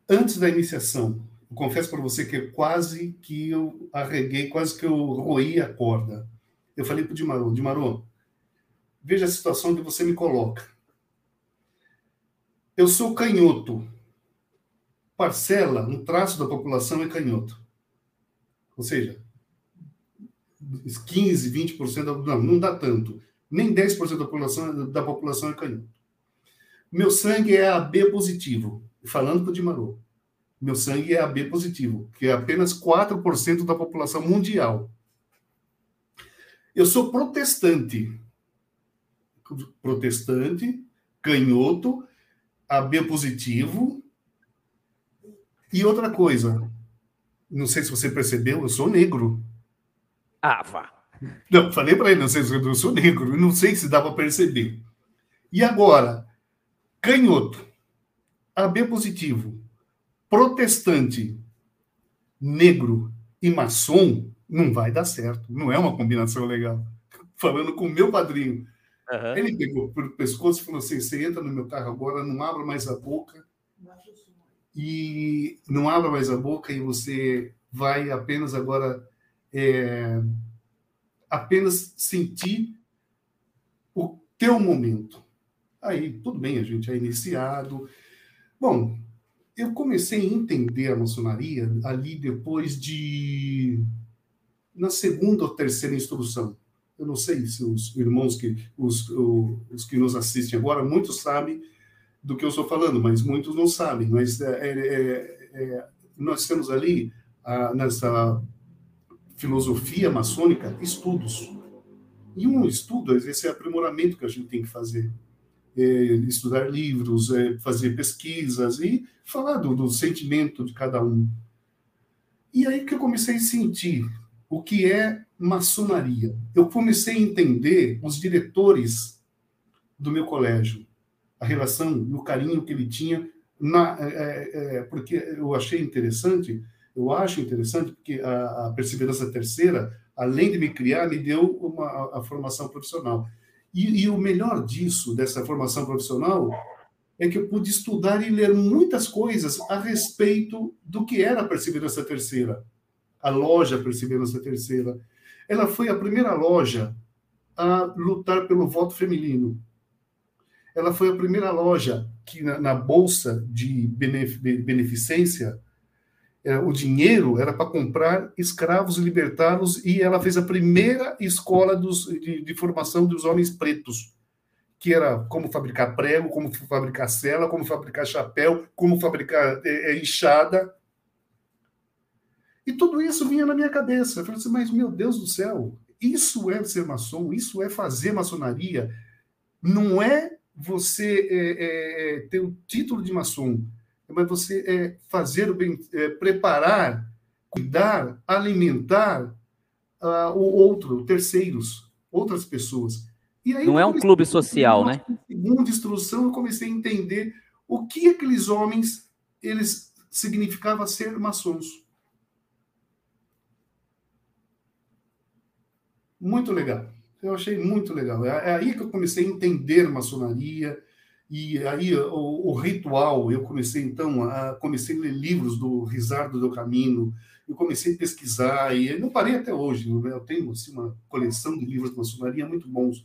antes da iniciação, confesso para você que quase que eu arreguei, quase que eu roí a corda. Eu falei para o Dimarô, Dimarô, Veja a situação que você me coloca. Eu sou canhoto. Parcela, um traço da população é canhoto. Ou seja, 15, 20%, não, não dá tanto. Nem 10% da população, da população é canhoto. Meu sangue é AB positivo. Falando para o Dimarô. Meu sangue é AB positivo, que é apenas 4% da população mundial. Eu sou protestante protestante, canhoto, AB positivo. E outra coisa, não sei se você percebeu, eu sou negro. Ah, vá. Não, falei para ele, não sei se eu sou negro, não sei se dá para perceber. E agora, canhoto, AB positivo, protestante, negro e maçom, não vai dar certo. Não é uma combinação legal. Falando com o meu padrinho, Uhum. Ele pegou pelo pescoço e falou assim: você entra no meu carro agora, não abra mais a boca. E não abra mais a boca e você vai apenas agora é, apenas sentir o teu momento. Aí, tudo bem, a gente é iniciado. Bom, eu comecei a entender a maçonaria ali depois de na segunda ou terceira instrução. Eu não sei se os irmãos que os, os que nos assistem agora, muitos sabem do que eu estou falando, mas muitos não sabem. Mas é, é, é, é nós temos ali a, nessa filosofia maçônica estudos. E um estudo, esse é aprimoramento que a gente tem que fazer. É, estudar livros, é, fazer pesquisas e falar do, do sentimento de cada um. E aí que eu comecei a sentir o que é maçonaria. Eu comecei a entender os diretores do meu colégio, a relação e o carinho que ele tinha, na, é, é, é, porque eu achei interessante, eu acho interessante, porque a, a Perseverança Terceira, além de me criar, me deu uma, a, a formação profissional. E, e, o melhor disso, dessa formação profissional, é que eu pude estudar e ler muitas coisas a respeito do que era a Perseverança Terceira a loja Perseverança Terceira. Ela foi a primeira loja a lutar pelo voto feminino. Ela foi a primeira loja que, na, na bolsa de beneficência, é, o dinheiro era para comprar escravos e libertá-los, e ela fez a primeira escola dos, de, de, formação dos homens pretos, que era como fabricar prego, como fabricar cela, como fabricar chapéu, como fabricar é, é enxada. E tudo isso vinha na minha cabeça. Eu falei assim, mas meu Deus do céu, isso é ser maçom, isso é fazer maçonaria. Não é você é, é, é ter o título de maçom, mas você é fazer o bem, é, preparar, cuidar, alimentar uh, o outro, terceiros, outras pessoas. E aí, Não é um clube social, né? Segunda instrução, eu comecei a entender o que aqueles homens eles significava ser maçons. Muito legal. Eu achei muito legal. É, é aí que eu comecei a entender maçonaria e aí o, o, ritual. Eu comecei então a comecei a ler livros do Rizardo do Camino. Eu comecei a pesquisar e não parei até hoje. Eu tenho assim, uma coleção de livros de maçonaria muito bons.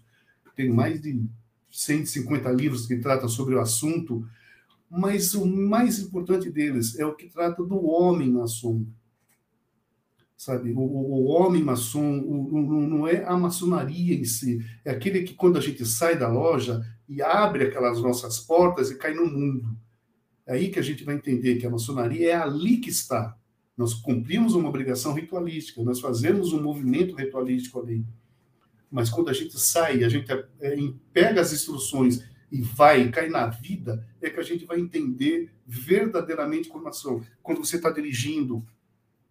Tenho mais de 150 livros que tratam sobre o assunto, mas o mais importante deles é o que trata do homem maçom sabe? O, o, homem maçom o, o, não é a maçonaria em si, é aquele que quando a gente sai da loja e abre aquelas nossas portas e cai no mundo. É aí que a gente vai entender que a maçonaria é ali que está. Nós cumprimos uma obrigação ritualística, nós fazemos um movimento ritualístico ali. Mas quando a gente sai, a gente é, é pega as instruções e vai, cai na vida, é que a gente vai entender verdadeiramente como maçom. Quando você está dirigindo,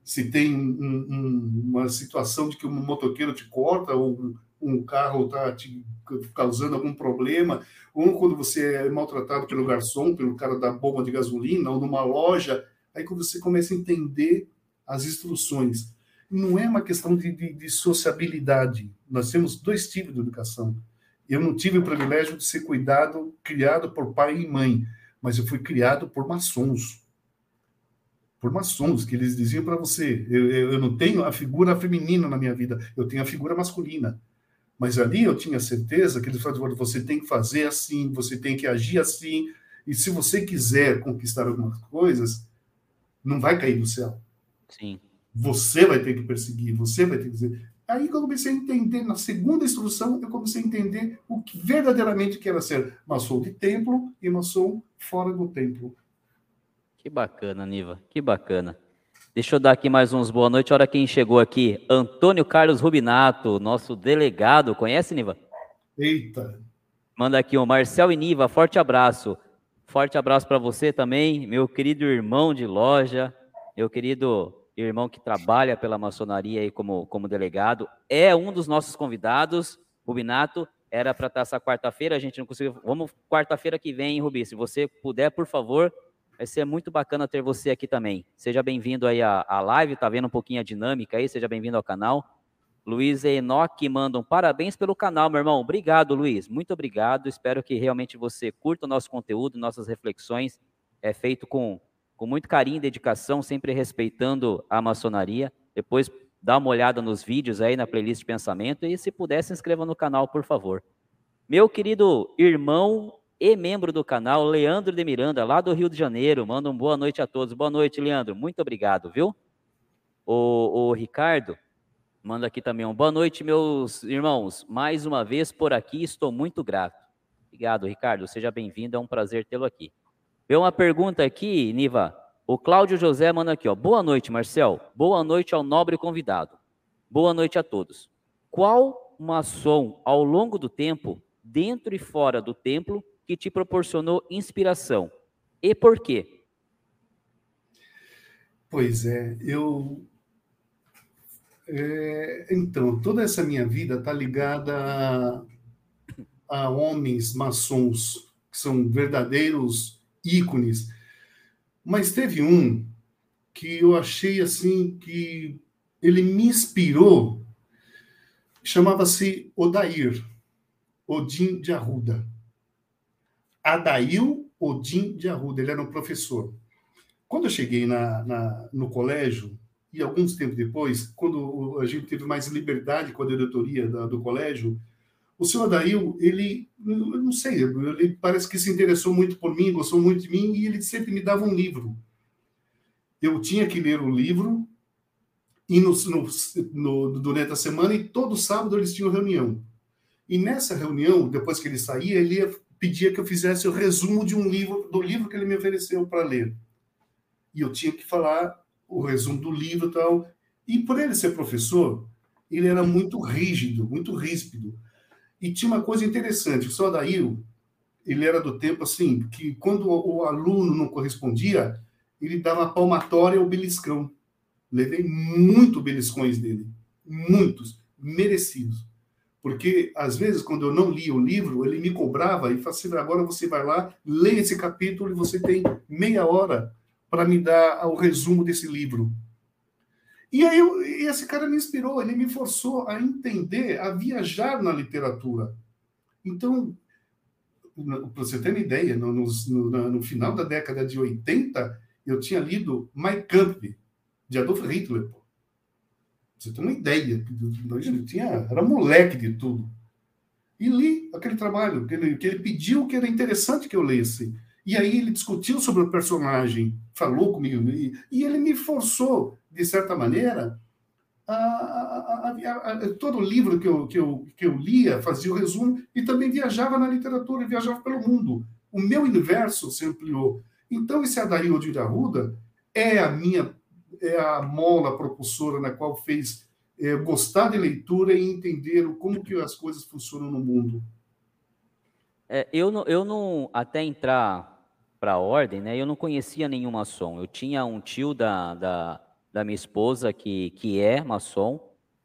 se tem um, um, uma situação de que um motoqueiro te corta ou um carro está te causando algum problema, ou quando você é maltratado pelo garçom, pelo cara da bomba de gasolina, ou numa loja, aí quando você começa a entender as instruções. Não é uma questão de, de, de sociabilidade. Nós temos dois tipos de educação. Eu não tive o privilégio de ser cuidado, criado por pai e mãe, mas eu fui criado por maçons por maçons, que eles diziam para você: eu, eu não tenho a figura feminina na minha vida, eu tenho a figura masculina. Mas ali eu tinha certeza que eles falavam: você tem que fazer assim, você tem que agir assim, e se você quiser conquistar algumas coisas, não vai cair do céu. Sim. Você vai ter que perseguir, você vai ter que dizer. Aí que eu comecei a entender, na segunda instrução, eu comecei a entender o que verdadeiramente que era ser maçom de templo e maçom fora do templo. Que bacana, Niva, que bacana. Deixa eu dar aqui mais uns boa noite. Olha quem chegou aqui. Antônio Carlos Rubinato, nosso delegado. Conhece, Niva? Eita. Manda aqui o Marcel e Niva, forte abraço. Forte abraço para você também, meu querido irmão de loja, meu querido irmão que trabalha pela maçonaria aí como, como delegado. É um dos nossos convidados, Rubinato. Era para estar essa quarta-feira, a gente não conseguiu. Vamos quarta-feira que vem, Rubi. Se você puder, por favor, Vai ser muito bacana ter você aqui também. Seja bem-vindo aí à, à live, tá vendo um pouquinho a dinâmica aí, seja bem-vindo ao canal. Luiz e Enoque mandam parabéns pelo canal, meu irmão. Obrigado, Luiz. Muito obrigado. Espero que realmente você curta o nosso conteúdo, nossas reflexões. É feito com, com muito carinho e dedicação, sempre respeitando a maçonaria. Depois dá uma olhada nos vídeos aí na playlist de pensamento e se puder se inscreva no canal, por favor. Meu querido irmão e membro do canal, Leandro de Miranda, lá do Rio de Janeiro. Manda uma boa noite a todos. Boa noite, Leandro. Muito obrigado, viu? O, o Ricardo Manda aqui também um boa noite, meus irmãos. Mais uma vez por aqui, estou muito grato. Obrigado, Ricardo. Seja bem-vindo, é um prazer tê-lo aqui. Vê uma pergunta aqui, Niva. O Cláudio José manda aqui, ó. Boa noite, Marcel. Boa noite ao nobre convidado. Boa noite a todos. Qual maçom ao longo do tempo, dentro e fora do templo, que te proporcionou inspiração? E por quê? Pois é, eu é, então, toda essa minha vida está ligada a, a, homens maçons, que são verdadeiros ícones. Mas teve um que eu achei assim que ele me inspirou, chamava-se Odair, Odin de Arruda. Adail Odin de Arruda, ele era um professor. Quando eu cheguei na, na no colégio, e alguns tempos depois, quando a gente teve mais liberdade com a diretoria da, do colégio, o senhor Adail, ele, não sei, ele parece que se interessou muito por mim, gostou muito de mim, e ele sempre me dava um livro. Eu tinha que ler o livro, e no, no, no, durante a semana, e todo sábado eles tinham reunião. E nessa reunião, depois que ele saía, ele pedia que eu fizesse o resumo de um livro, do livro que ele me ofereceu para ler. E eu tinha que falar o resumo do livro e tal. E por ele ser professor, ele era muito rígido, muito ríspido. E tinha uma coisa interessante, o Adair, ele era do tempo assim, que quando o aluno não correspondia, ele dava palmatória ao beliscão. Levei muito beliscões dele, muitos, merecidos. Porque, às vezes, quando eu não lia o livro, ele me cobrava e falava assim, agora você vai lá, lê esse capítulo e você tem meia hora para me dar o resumo desse livro. E aí eu, esse cara me inspirou, ele me forçou a entender, a viajar na literatura. Então, para você ter uma ideia, no, no, no, final da década de 80, eu tinha lido Mein Kampf, de Adolf Hitler. Você tem uma ideia, eu tinha, era moleque de tudo. E li aquele trabalho, que ele, que ele pediu que era interessante que eu lesse. E aí ele discutiu sobre o personagem, falou comigo, e, e ele me forçou, de certa maneira, a, a, a, todo livro que eu, que, eu, que eu lia fazia o resumo e também viajava na literatura, viajava pelo mundo. O meu universo se ampliou. Então, esse Adair de Arruda é a minha, é a mola propulsora na qual fez é, gostar de leitura e entender como que as coisas funcionam no mundo. É, eu, não, eu não, até entrar para a ordem, né? Eu não conhecia nenhum maçom. Eu tinha um tio da, da, da minha esposa que, que é maçom.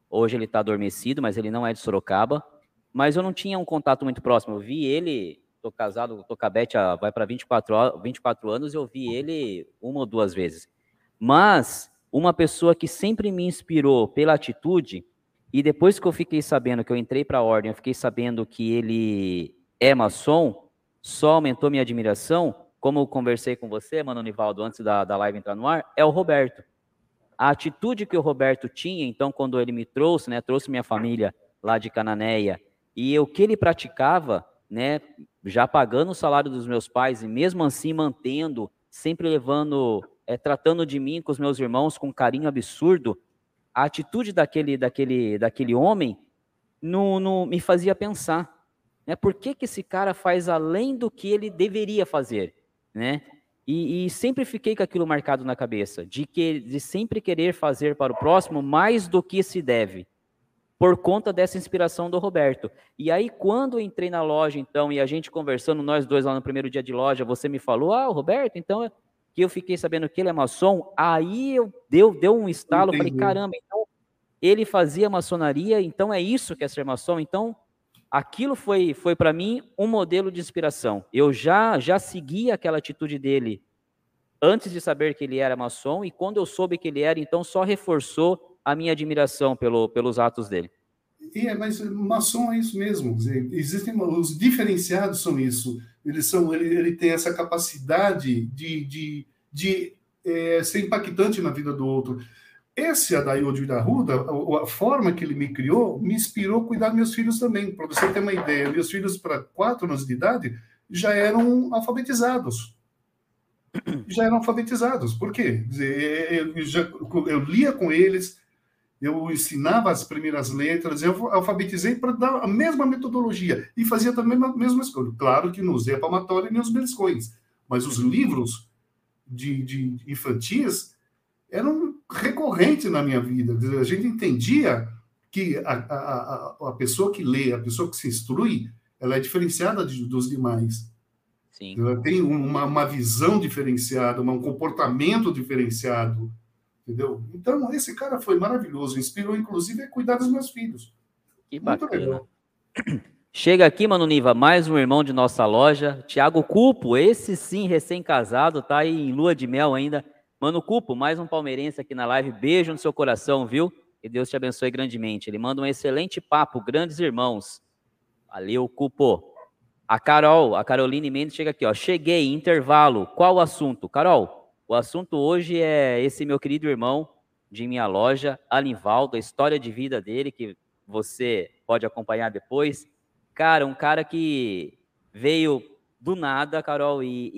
Hoje ele está adormecido, mas ele não é de Sorocaba. Mas eu não tinha um contato muito próximo. Eu vi ele, tô casado, tô com a Beth, vai para 24, 24 anos, eu vi ele uma ou duas vezes. Mas uma pessoa que sempre me inspirou pela atitude, e depois que eu fiquei sabendo que eu entrei para a ordem, eu fiquei sabendo que ele é maçom, só aumentou minha admiração, como eu conversei com você, Mano Nivaldo, antes da, da live entrar no ar, é o Roberto. A atitude que o Roberto tinha, então, quando ele me trouxe, né, trouxe minha família lá de Cananéia, e o que ele praticava, né, já pagando o salário dos meus pais, e mesmo assim mantendo, sempre levando, é, tratando de mim com os meus irmãos com um carinho absurdo, a atitude daquele, daquele, daquele homem no, no, me fazia pensar, né, por que, que esse cara faz além do que ele deveria fazer? né? E, e, sempre fiquei com aquilo marcado na cabeça, de que de sempre querer fazer para o próximo mais do que se deve, por conta dessa inspiração do Roberto. E aí, quando eu entrei na loja, então, e a gente conversando, nós dois lá no primeiro dia de loja, você me falou, ah, o Roberto, então, que eu fiquei sabendo que ele é maçom, aí eu deu, deu um estalo, Entendi. falei, caramba, então ele fazia maçonaria, então é isso que é ser maçom, então aquilo foi, foi para mim um modelo de inspiração. Eu já, já segui aquela atitude dele antes de saber que ele era maçom, e quando eu soube que ele era, então só reforçou a minha admiração pelo, pelos atos dele. É, mas maçom é isso mesmo. Existem os diferenciados são isso. Eles são, ele, ele tem essa capacidade de, de, de é, ser impactante na vida do outro. Esse Adaildo da Ruda, a, forma que ele me criou, me inspirou a cuidar dos meus filhos também. Para você ter uma ideia, meus filhos, para quatro anos de idade, já eram alfabetizados. Já eram alfabetizados. Por quê? Eu, já, eu lia com eles, eu ensinava as primeiras letras, eu alfabetizei para dar a mesma metodologia e fazia também a mesma escolha. Claro que não usei a palmatória nem os beliscões, mas os livros de, de infantis eram recorrentes na minha vida. A gente entendia que a, a, a, pessoa que lê, a pessoa que se instrui, ela é diferenciada de, dos demais. Sim. Ela tem uma, uma visão diferenciada, um comportamento diferenciado entendeu? Então, esse cara foi maravilhoso, inspirou, inclusive, a cuidar dos meus filhos. Que bacana. Chega aqui, Mano Niva, mais um irmão de nossa loja, Tiago Cupo, esse sim, recém-casado, tá aí em lua de mel ainda. Mano Cupo, mais um palmeirense aqui na live, beijo no seu coração, viu? Que Deus te abençoe grandemente. Ele manda um excelente papo, grandes irmãos. Valeu, Cupo. A Carol, a Caroline Mendes chega aqui, ó. Cheguei, intervalo. Qual o assunto? Carol, o assunto hoje é esse meu querido irmão de minha loja, Anivaldo, a história de vida dele, que você pode acompanhar depois. Cara, um cara que veio do nada, Carol, e,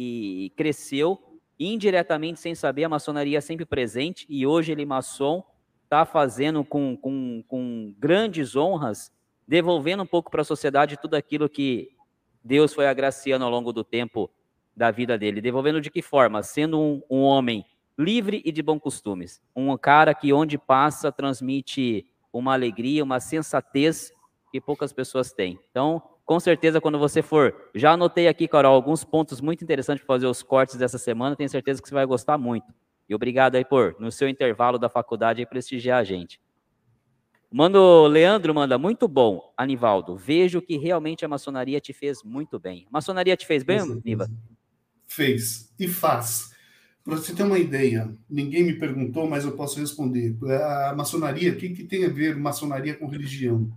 e cresceu indiretamente, sem saber, a maçonaria sempre presente, e hoje ele, maçom, está fazendo com, com, com grandes honras, devolvendo um pouco para a sociedade tudo aquilo que Deus foi agraciando ao longo do tempo da vida dele. Devolvendo de que forma? Sendo um, um homem livre e de bons costumes. Um cara que onde passa transmite uma alegria, uma sensatez que poucas pessoas têm. Então, com certeza, quando você for, já anotei aqui, Carol, alguns pontos muito interessantes para fazer os cortes dessa semana, tenho certeza que você vai gostar muito. E obrigado aí por, no seu intervalo da faculdade, prestigiar a gente. Mano, Leandro manda, muito bom, Anivaldo. Vejo que realmente a maçonaria te fez muito bem. A maçonaria te fez bem, Niva? Fez e faz. Para você ter uma ideia, ninguém me perguntou, mas eu posso responder. A maçonaria, o que, que tem a ver maçonaria com religião?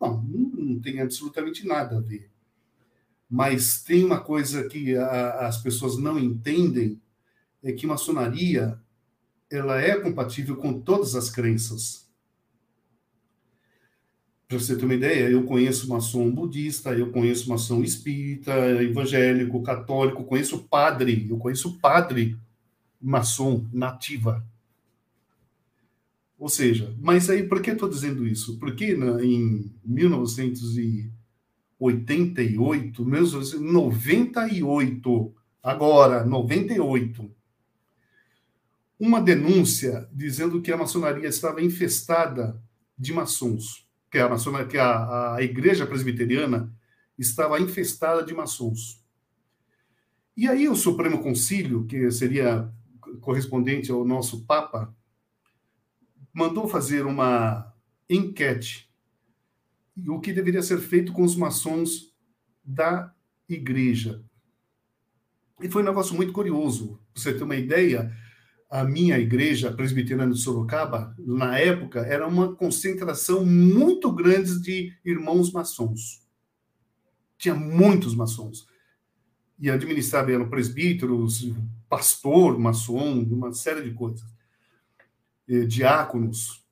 Não, não tem absolutamente nada a ver. Mas tem uma coisa que a, as pessoas não entendem, é que maçonaria ela é compatível com todas as crenças. Para você ter uma ideia, eu conheço maçom budista, eu conheço maçom espírita, evangélico, católico, conheço padre, eu conheço padre maçom nativa. Ou seja, mas aí por que estou dizendo isso? Porque na, em 1988, 1998, agora, 98, uma denúncia dizendo que a maçonaria estava infestada de maçons que a, maçona, que a, a igreja presbiteriana estava infestada de maçons. E aí o Supremo Concílio, que seria correspondente ao nosso Papa, mandou fazer uma enquete o que deveria ser feito com os maçons da igreja. E foi um negócio muito curioso. Pra você ter uma ideia, a minha igreja presbiteriana de Sorocaba, na época, era uma concentração muito grande de irmãos maçons. Tinha muitos maçons. E administrava eram presbíteros, pastor maçom, uma série de coisas. Diáconos.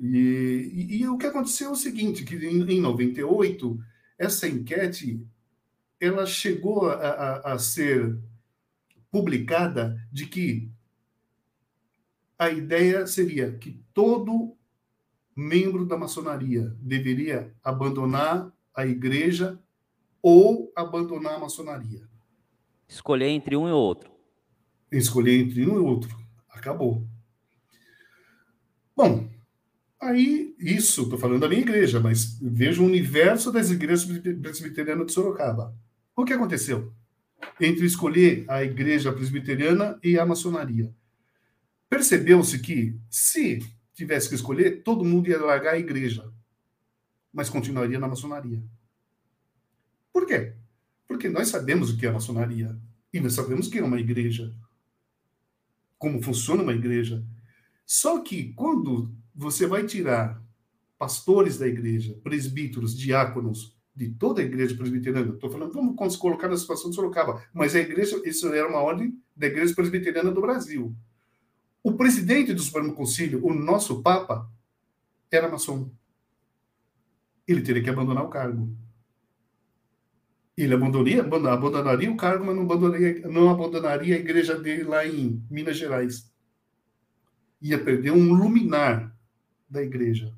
E, e, e, o que aconteceu é o seguinte, que em, em 98, essa enquete ela chegou a, a, a ser publicada de que a ideia seria que todo membro da maçonaria deveria abandonar a igreja ou abandonar a maçonaria. Escolher entre um e outro. Escolher entre um e outro. Acabou. Bom, aí isso, estou falando da minha igreja, mas veja o universo das igrejas presbiterianas de Sorocaba. O que aconteceu? Entre escolher a igreja presbiteriana e a maçonaria Percebeu-se que, se tivesse que escolher, todo mundo ia largar a igreja, mas continuaria na maçonaria. Por quê? Porque nós sabemos o que é a maçonaria e nós sabemos o que é uma igreja, como funciona uma igreja. Só que quando você vai tirar pastores da igreja, presbíteros, diáconos, de toda a igreja presbiteriana. Estou falando, vamos colocar na situação de Sorocaba, mas a igreja, isso era uma ordem da igreja presbiteriana do Brasil. O presidente do Supremo Conselho, o nosso Papa, era maçom. Ele teria que abandonar o cargo. Ele abandonaria, abandonaria o cargo, mas não abandonaria, não abandonaria a igreja dele lá em Minas Gerais. Ia perder um luminar da igreja.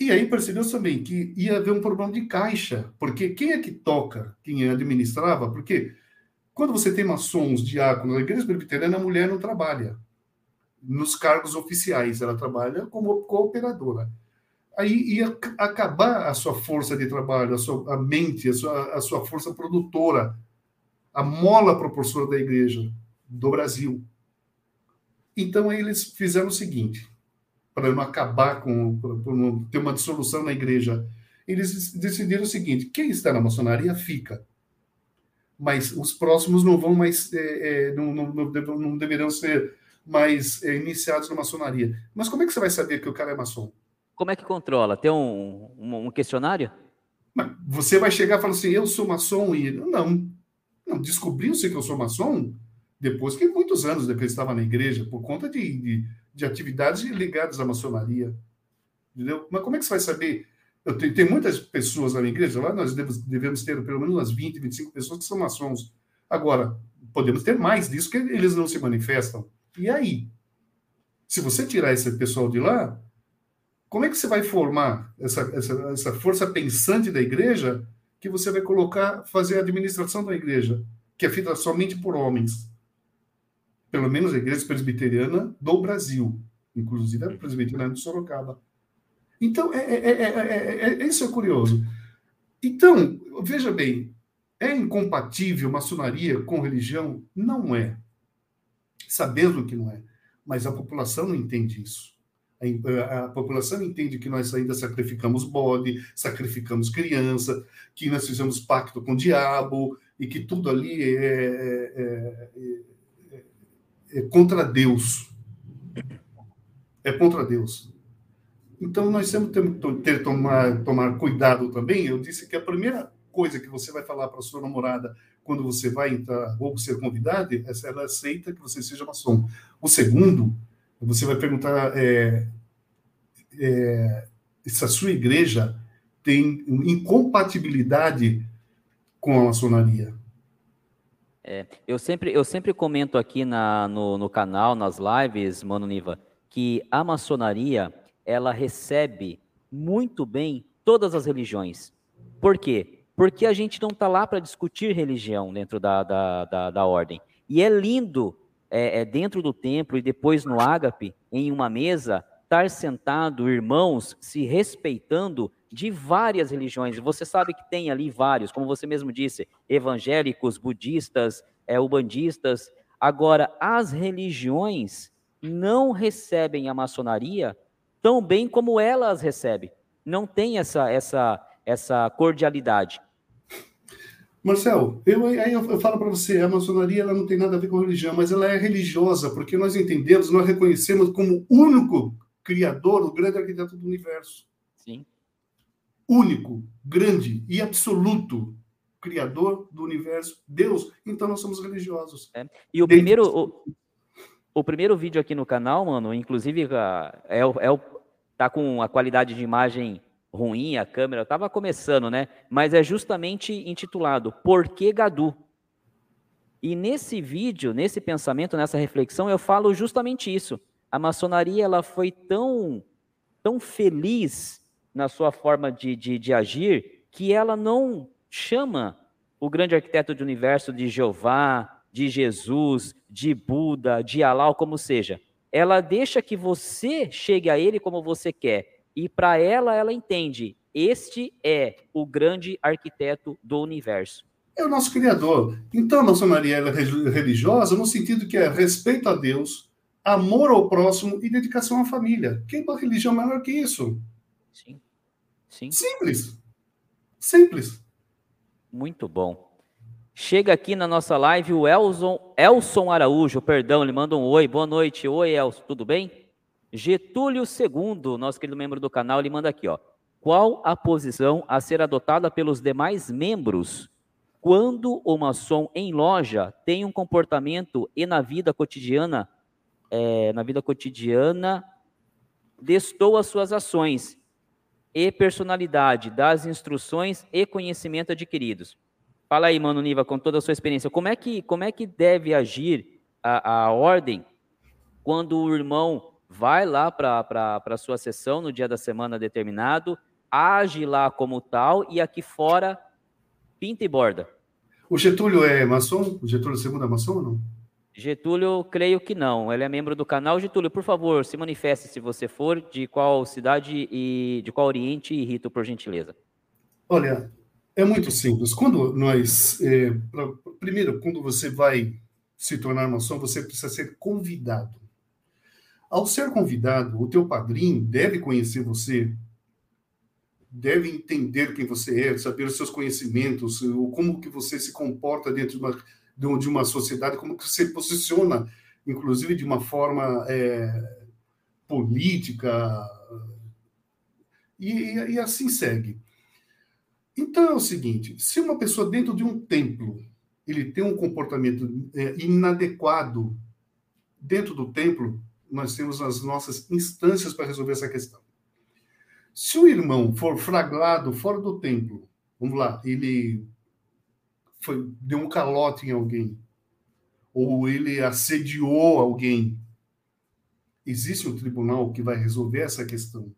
E aí percebeu também que ia haver um problema de caixa, porque quem é que toca, quem administrava, porque quando você tem maçons, diáconos, na igreja presbiteriana, a mulher não trabalha nos cargos oficiais, ela trabalha como cooperadora. Aí ia acabar a sua força de trabalho, a sua a mente, a sua, a sua força produtora, a mola propulsora da igreja do Brasil. Então, eles fizeram o seguinte: para não acabar com, para não ter uma dissolução na igreja. Eles decidiram o seguinte: quem está na maçonaria fica, mas os próximos não vão mais, é, é, não, não, não, deverão ser mais é, iniciados na maçonaria. Mas como é que você vai saber que o cara é maçom? Como é que controla? Tem um, um, um questionário? Você vai chegar e falar assim: eu sou maçom e não, não descobriu-se que eu sou maçom depois que muitos anos depois estava na igreja por conta de, de de atividades ligadas à maçonaria. Entendeu? Mas como é que você vai saber? Eu tenho, tem muitas pessoas na minha igreja, lá nós devemos, devemos ter pelo menos umas 20, 25 pessoas que são maçons. Agora, podemos ter mais disso, que eles não se manifestam. E aí? Se você tirar esse pessoal de lá, como é que você vai formar essa, essa, essa força pensante da igreja que você vai colocar, fazer a administração da igreja, que é feita somente por homens? pelo menos a igreja presbiteriana do Brasil, inclusive a presbiteriana de Sorocaba. Então, é, é, é, isso é curioso. Então, veja bem, é incompatível maçonaria com religião? Não é. Sabendo que não é. Mas a população não entende isso. A, a, população entende que nós ainda sacrificamos bode, sacrificamos criança, que nós fizemos pacto com o diabo e que tudo ali é, é é contra Deus. É contra Deus. Então, nós temos que ter, tomar, tomar cuidado também. Eu disse que a primeira coisa que você vai falar para sua namorada quando você vai entrar ou ser convidado é se ela aceita que você seja maçom. O segundo, você vai perguntar é, é, se a sua igreja tem incompatibilidade com a maçonaria. É, eu, sempre, eu sempre comento aqui na, no, no canal, nas lives, Mano Niva, que a maçonaria, ela recebe muito bem todas as religiões. Por quê? Porque a gente não está lá para discutir religião dentro da, da, da, da, ordem. E é lindo, é, é, dentro do templo e depois no ágape, em uma mesa, estar sentado, irmãos, se respeitando de várias religiões. Você sabe que tem ali vários, como você mesmo disse, evangélicos, budistas, é, ubandistas. Agora, as religiões não recebem a maçonaria tão bem como elas recebem. Não tem essa, essa, essa cordialidade. Marcel, eu, aí eu, eu falo para você, a maçonaria ela não tem nada a ver com religião, mas ela é religiosa, porque nós entendemos, nós reconhecemos como único criador, o grande arquiteto do universo. Sim único, grande e absoluto criador do universo, Deus, então nós somos religiosos. É. E o primeiro o, o, primeiro vídeo aqui no canal, mano, inclusive é, é, tá com a qualidade de imagem ruim, a câmera estava começando, né? Mas é justamente intitulado Por que Gadu? E nesse vídeo, nesse pensamento, nessa reflexão, eu falo justamente isso. A maçonaria ela foi tão tão feliz na sua forma de, de, de agir, que ela não chama o grande arquiteto do universo de Jeová, de Jesus, de Buda, de Alá, como seja. Ela deixa que você chegue a ele como você quer. E para ela, ela entende: este é o grande arquiteto do universo. É o nosso Criador. Então, a maçonaria é religiosa no sentido que é respeito a Deus, amor ao próximo e dedicação à família. Quem uma religião maior que isso? Sim. Sim. Simples. Simples. Muito bom. Chega aqui na nossa live o Elson, Elson Araújo, perdão, ele manda um oi, boa noite. Oi, Elson, tudo bem? Getúlio II, nosso querido membro do canal, ele manda aqui, ó. Qual a posição a ser adotada pelos demais membros quando o maçom em loja tem um comportamento e na vida cotidiana, é, na vida cotidiana, destoa suas ações e personalidade das instruções e conhecimento adquiridos. Fala aí, Mano Niva, com toda a sua experiência, como é que, como é que deve agir a, a ordem quando o irmão vai lá para a sua sessão no dia da semana determinado, age lá como tal e aqui fora pinta e borda. O Getúlio é maçom? O Getúlio II é maçom ou não? Getúlio, creio que não. Ele é membro do canal. Getúlio, por favor, se manifeste se você for, de qual cidade e de qual Oriente e rito, por gentileza. Olha, é muito simples. Quando nós. É, pra, primeiro, quando você vai se tornar maçom, você precisa ser convidado. Ao ser convidado, o teu padrinho deve conhecer você, deve entender quem você é, saber os seus conhecimentos, como que você se comporta dentro de uma de uma sociedade, como que você posiciona, inclusive de uma forma é, política, e, e assim segue. Então é o seguinte: se uma pessoa dentro de um templo ele tem um comportamento é, inadequado dentro do templo, nós temos as nossas instâncias para resolver essa questão. Se o irmão for flagrado fora do templo, vamos lá, ele foi, deu um calote em alguém, ou ele assediou alguém, existe um tribunal que vai resolver essa questão.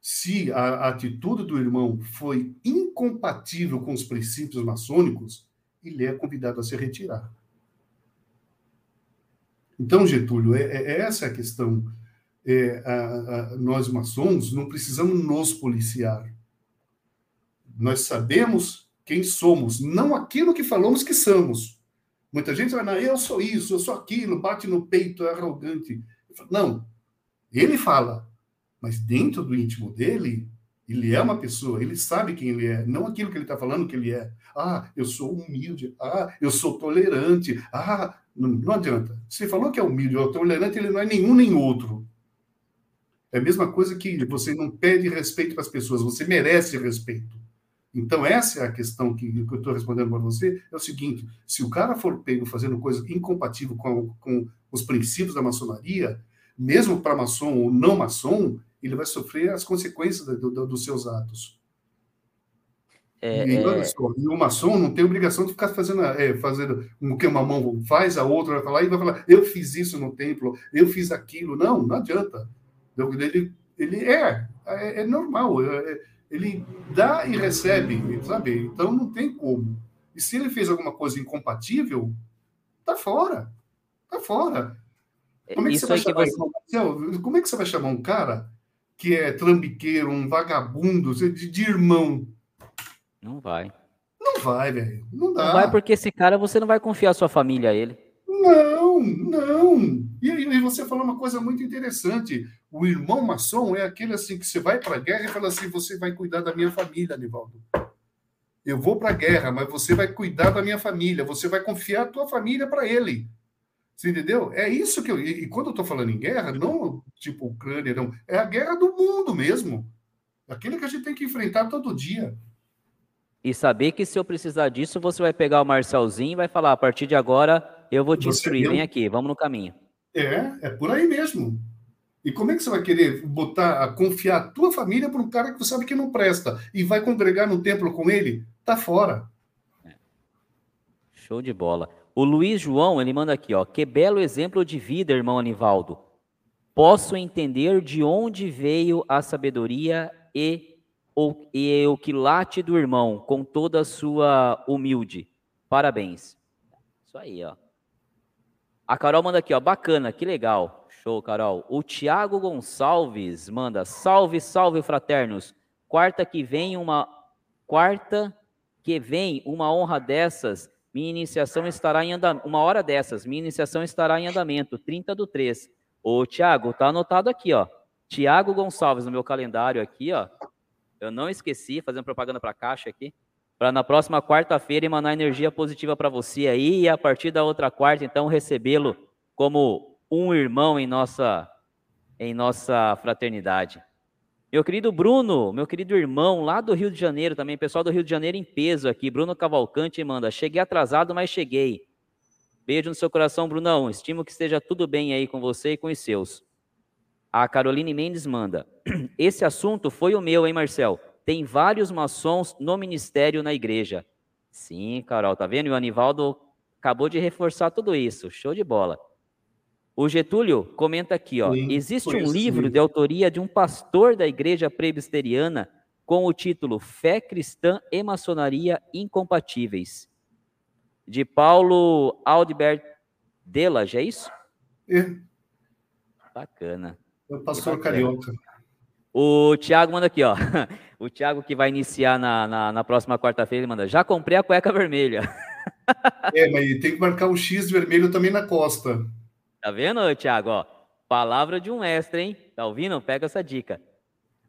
Se a atitude do irmão foi incompatível com os princípios maçônicos, ele é convidado a se retirar. Então, Getúlio, é, é essa a questão. É, a, a, nós maçons não precisamos nos policiar. Nós sabemos quem somos, não aquilo que falamos que somos. Muita gente vai, eu sou isso, eu sou aquilo, bate no peito, é arrogante. Não, ele fala, mas dentro do íntimo dele, ele é uma pessoa, ele sabe quem ele é, não aquilo que ele está falando que ele é. Ah, eu sou humilde, ah, eu sou tolerante, ah, não, não adianta. Você falou que é humilde ou tolerante, ele não é nenhum nem outro. É a mesma coisa que você não pede respeito para as pessoas, você merece respeito. Então, essa é a questão que, que eu estou respondendo para você. É o seguinte: se o cara for pego fazendo coisa incompatível com, com os princípios da maçonaria, mesmo para maçom ou não maçom, ele vai sofrer as consequências do, do, dos seus atos. É, e, é... Só, e o maçom não tem obrigação de ficar fazendo, é, fazendo o que uma mão faz, a outra vai falar e vai falar: eu fiz isso no templo, eu fiz aquilo. Não, não adianta. Ele, ele é, é, é normal. É, ele dá e recebe, sabe? Então não tem como. E se ele fez alguma coisa incompatível, tá fora. Tá fora. Como é que, você vai, chamar, você... como é que você vai chamar um cara que é trambiqueiro, um vagabundo, de, de irmão? Não vai. Não vai, velho. Não dá. Não vai porque esse cara você não vai confiar sua família a ele. Não, não. E, e você falou uma coisa muito interessante. O irmão maçom é aquele assim que você vai para a guerra e fala assim: você vai cuidar da minha família, Anivaldo. Eu vou para a guerra, mas você vai cuidar da minha família. Você vai confiar a tua família para ele. Você entendeu? É isso que eu. E, quando eu estou falando em guerra, não tipo Ucrânia, não. É a guerra do mundo mesmo. Aquilo que a gente tem que enfrentar todo dia. E saber que se eu precisar disso, você vai pegar o Marcelzinho e vai falar: a partir de agora eu vou te você instruir. Vem aqui, vamos no caminho. É, é por aí mesmo. E como é que você vai querer botar, confiar a tua família para um cara que você sabe que não presta e vai congregar no templo com ele? Tá fora. É. Show de bola. O Luiz João, ele manda aqui, ó. Que belo exemplo de vida, irmão Anivaldo. Posso entender de onde veio a sabedoria e o, e o quilate do irmão, com toda a sua humilde. Parabéns. Isso aí, ó. A Carol manda aqui, ó. Bacana, que legal. Show, Carol. O Tiago Gonçalves manda: Salve, salve, fraternos. Quarta que vem uma quarta que vem uma honra dessas, minha iniciação estará em andamento. Uma hora dessas, minha iniciação estará em andamento, 30 do 3. Ô, Tiago, tá anotado aqui, ó. Tiago Gonçalves no meu calendário aqui, ó. Eu não esqueci, fazendo propaganda para a caixa aqui, para na próxima quarta-feira emanar energia positiva para você aí e a partir da outra quarta, então, recebê-lo como um irmão em nossa em nossa fraternidade. Meu querido Bruno, meu querido irmão lá do Rio de Janeiro também, pessoal do Rio de Janeiro em peso aqui, Bruno Cavalcante manda, cheguei atrasado, mas cheguei. Beijo no seu coração, Brunão. Estimo que esteja tudo bem aí com você e com os seus. A Caroline Mendes manda. Esse assunto foi o meu, hein, Marcel? Tem vários maçons no ministério na igreja. Sim, Carol, tá vendo? E o Anivaldo acabou de reforçar tudo isso. Show de bola. O Getúlio comenta aqui, ó. Sim, existe um livro de autoria de um pastor da igreja presbiteriana com o título Fé Cristã e Maçonaria Incompatíveis, de Paulo Aldebert Delage, é isso? É. Bacana. É o pastor bacana. carioca. O Thiago manda aqui, ó. O Thiago que vai iniciar na, na, na próxima quarta-feira, ele manda, já comprei a cueca vermelha. É, mas tem que marcar um X vermelho também na costa. Tá vendo, Thiago? Ó, palavra de um mestre, hein? Tá ouvindo? Pega essa dica.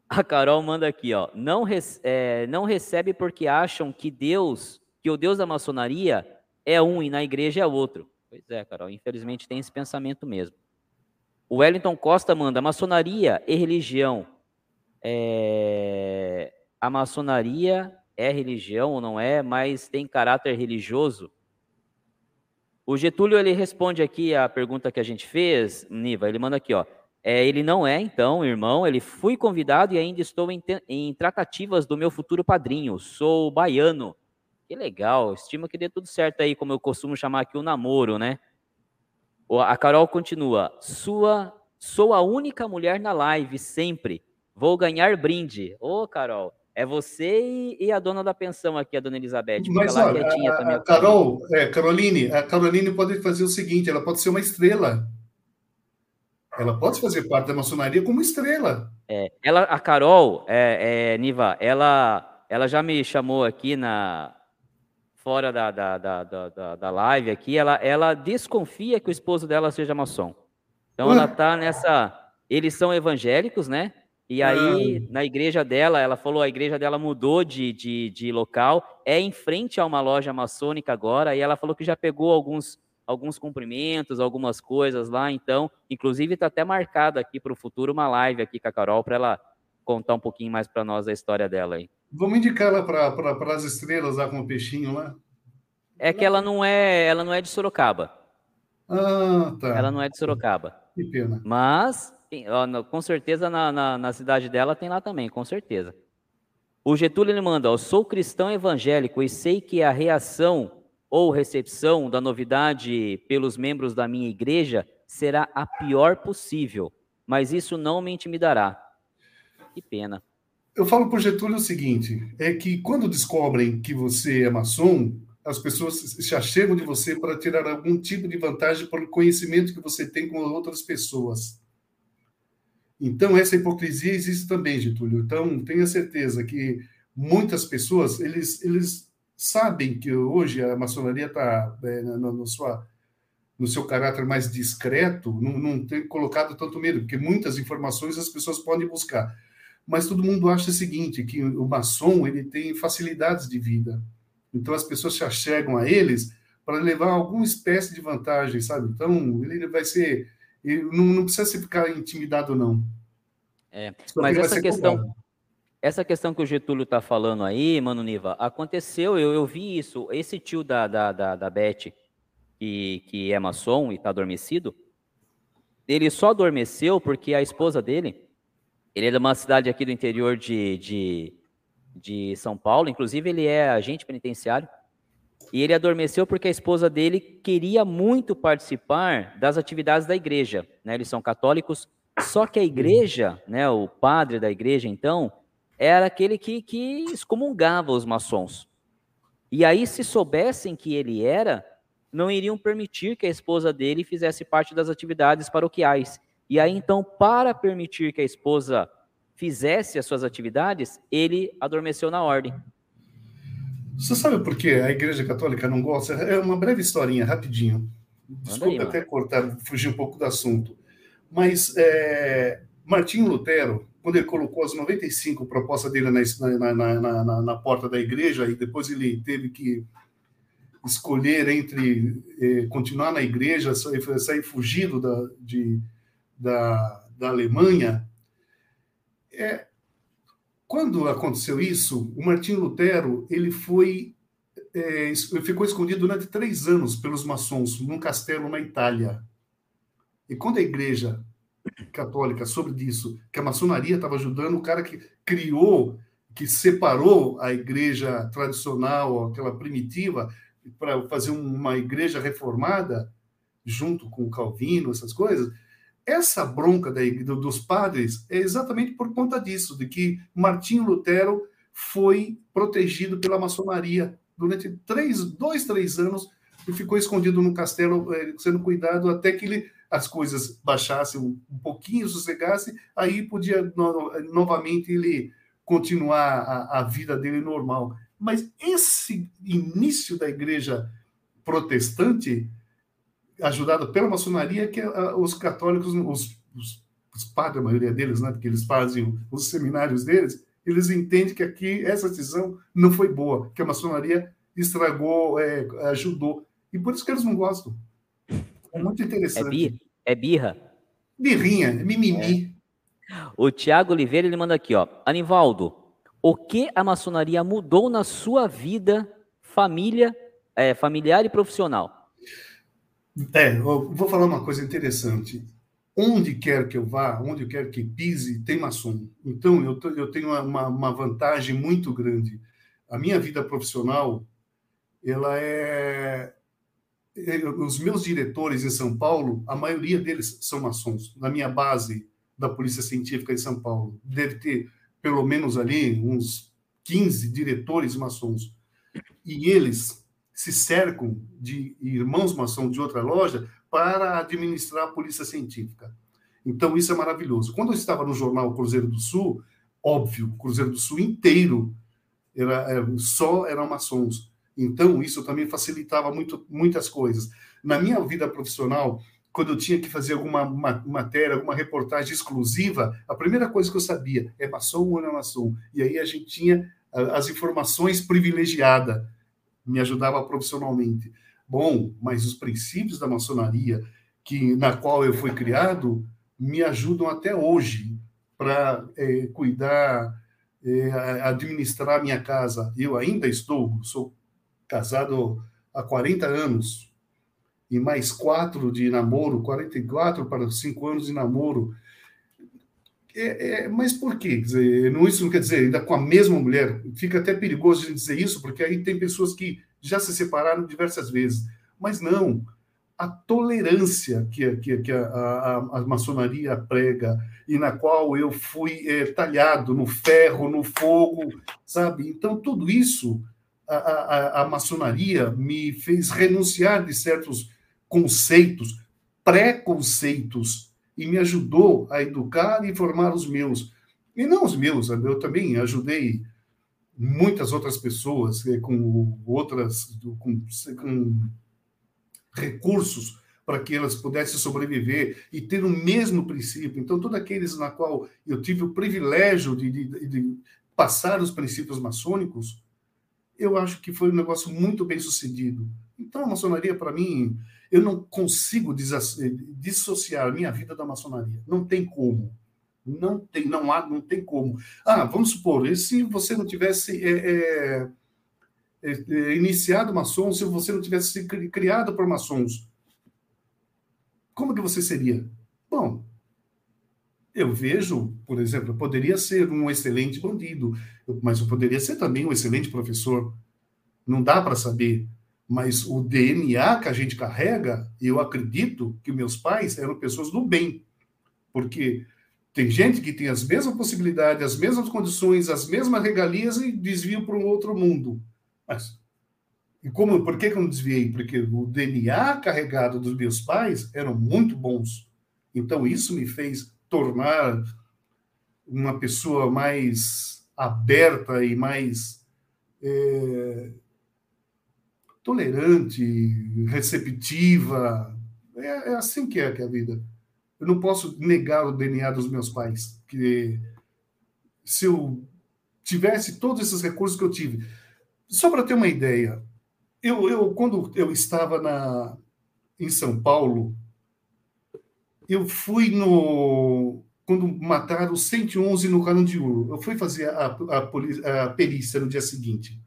A Carol manda aqui, ó. Não, é, não recebe porque acham que Deus, que o Deus da maçonaria é um e na igreja é outro. Pois é, Carol, infelizmente tem esse pensamento mesmo. O Wellington Costa manda: maçonaria e religião é, a maçonaria é religião ou não é, mas tem caráter religioso? O Getúlio ele responde aqui a pergunta que a gente fez, Niva. Ele manda aqui, ó. É, ele não é, então, irmão. Ele fui convidado e ainda estou em, em tratativas do meu futuro padrinho. Sou baiano. Que legal. Estima que dê tudo certo aí, como eu costumo chamar aqui o namoro, né? A Carol continua. Sua, sou a única mulher na live sempre. Vou ganhar brinde. Ô, Carol, é você e, e, a dona da pensão aqui, a dona Elizabeth. Mas olha, a, a Carol, é, Caroline, a Caroline pode fazer o seguinte, ela pode ser uma estrela. Ela pode fazer parte da maçonaria como estrela. É, ela, a Carol, é, é, Niva, ela, ela já me chamou aqui na fora da, da, da, da, da live aqui, ela, ela desconfia que o esposo dela seja maçom. Então ela tá nessa. Eles são evangélicos, né? E aí, ah. na igreja dela, ela falou, a igreja dela mudou de, de, de, local, é em frente a uma loja maçônica agora, e ela falou que já pegou alguns, alguns cumprimentos, algumas coisas lá, então, inclusive está até marcado aqui para o futuro uma live aqui com a Carol, para ela contar um pouquinho mais para nós a história dela aí. Vamos indicar ela para as estrelas lá com o peixinho lá? É que ela não é, ela não é de Sorocaba. Ah, tá. Ela não é de Sorocaba. Que pena. Mas com certeza na, na, na, cidade dela tem lá também, com certeza. O Getúlio ele manda: ó, sou cristão evangélico e sei que a reação ou recepção da novidade pelos membros da minha igreja será a pior possível, mas isso não me intimidará. Que pena. Eu falo para o Getúlio o seguinte: é que quando descobrem que você é maçom, as pessoas se achegam de você para tirar algum tipo de vantagem pelo conhecimento que você tem com outras pessoas. Então, essa hipocrisia existe também, Getúlio. Então, tenha certeza que muitas pessoas, eles, eles sabem que hoje a maçonaria está é, no, no, no seu caráter mais discreto, não, não tem colocado tanto medo, porque muitas informações as pessoas podem buscar. Mas todo mundo acha o seguinte, que o maçom ele tem facilidades de vida. Então, as pessoas se achegam a eles para levar alguma espécie de vantagem, sabe? Então, ele vai ser não, não precisa ficar intimidado, não. É, mas essa questão, essa questão que o Getúlio está falando aí, Mano Niva, aconteceu, eu, eu vi isso. Esse tio da, da, da, da Beth, que, que é maçom e está adormecido, ele só adormeceu porque a esposa dele, ele é de uma cidade aqui do interior de, de, de São Paulo, inclusive ele é agente penitenciário, e ele adormeceu porque a esposa dele queria muito participar das atividades da igreja. Né? Eles são católicos, só que a igreja, né, o padre da igreja, então, era aquele que, que excomungava os maçons. E aí, se soubessem que ele era, não iriam permitir que a esposa dele fizesse parte das atividades paroquiais. E aí, então, para permitir que a esposa fizesse as suas atividades, ele adormeceu na ordem. Você sabe por que a Igreja Católica não gosta? É uma breve historinha, rapidinho. Desculpe aí, até cortar, fugir um pouco do assunto. Mas é, Martinho Lutero, quando ele colocou as 95 propostas dele na, na, na, na, porta da igreja, e depois ele teve que escolher entre eh, continuar na igreja, sair, sair fugido da, de, da, da Alemanha, é, quando aconteceu isso, o Martinho Lutero ele foi é, ficou escondido durante três anos pelos maçons num castelo na Itália. E quando a Igreja Católica soube disso, que a maçonaria estava ajudando, o cara que criou, que separou a Igreja tradicional, aquela primitiva, para fazer uma Igreja reformada, junto com Calvino, essas coisas, essa bronca daí, dos padres é exatamente por conta disso, de que Martinho Lutero foi protegido pela maçonaria durante três, dois, três anos e ficou escondido no castelo, eh, sendo cuidado até que ele, as coisas baixassem um, pouquinho, sossegassem, aí podia no, novamente ele continuar a, a vida dele normal. Mas esse início da igreja protestante ajudado pela maçonaria, que uh, os católicos, os, os, os, padres, a maioria deles, né, porque eles fazem os seminários deles, eles entendem que aqui essa decisão não foi boa, que a maçonaria estragou, é, ajudou. E por isso que eles não gostam. É muito interessante. É, birra? É birra? Birrinha, é mimimi. É. O Tiago Oliveira, ele manda aqui, ó. Anivaldo, o que a maçonaria mudou na sua vida, família, é, familiar e profissional? É, vou falar uma coisa interessante. Onde quer que eu vá, onde quer que pise, tem maçom. Então, eu, eu tenho uma, uma vantagem muito grande. A minha vida profissional, ela é, é... Os meus diretores em São Paulo, a maioria deles são maçons. Na minha base da Polícia Científica em São Paulo, deve ter pelo menos ali uns 15 diretores maçons. E eles se cercam de irmãos maçom de outra loja para administrar a polícia científica. Então, isso é maravilhoso. Quando eu estava no jornal Cruzeiro do Sul, óbvio, o Cruzeiro do Sul inteiro era, era, só eram maçons. Então, isso também facilitava muito, muitas coisas. Na minha vida profissional, quando eu tinha que fazer alguma matéria, alguma reportagem exclusiva, a primeira coisa que eu sabia é maçom ou não é maçom. E aí a gente tinha as informações privilegiadas me ajudava profissionalmente. Bom, mas os princípios da maçonaria, que na qual eu fui criado, me ajudam até hoje para é, cuidar, é, administrar minha casa. Eu ainda estou, sou casado há 40 anos, e mais quatro de namoro, 44 para cinco anos de namoro. É, é, mas por quê? Quer dizer, não, isso não quer dizer ainda com a mesma mulher. Fica até perigoso de dizer isso, porque aí tem pessoas que já se separaram diversas vezes. Mas não. A tolerância que, que, que a, a, a, maçonaria prega e na qual eu fui é, talhado no ferro, no fogo, sabe? Então, tudo isso, a, a, a maçonaria me fez renunciar de certos conceitos, preconceitos e me ajudou a educar e formar os meus. E não os meus, eu também ajudei muitas outras pessoas eh, com outras com, com recursos para que elas pudessem sobreviver e ter o mesmo princípio. Então, todos aqueles na qual eu tive o privilégio de, de, de passar os princípios maçônicos, eu acho que foi um negócio muito bem sucedido. Então, a maçonaria, para mim, eu não consigo dissociar a minha vida da maçonaria. Não tem como. Não tem, não há, não tem como. Ah, vamos supor, e se você não tivesse é, é, é, é iniciado maçom, se você não tivesse sido criado por maçons, como que você seria? Bom, eu vejo, por exemplo, eu poderia ser um excelente bandido, mas eu poderia ser também um excelente professor. Não dá para saber. Mas o DNA que a gente carrega, eu acredito que meus pais eram pessoas do bem. Porque tem gente que tem as mesmas possibilidades, as mesmas condições, as mesmas regalias e desvia para um outro mundo. Mas e como, por que, que eu não desviei? Porque o DNA carregado dos meus pais eram muito bons. Então, isso me fez tornar uma pessoa mais aberta e mais é, tolerante, receptiva. É, é assim que é, que é a vida. Eu não posso negar o DNA dos meus pais, que se eu tivesse todos esses recursos que eu tive. Só para ter uma ideia, eu, eu quando eu estava na, em São Paulo, eu fui no quando mataram 111 no Carandiru. Eu fui fazer a, a, a perícia no dia seguinte.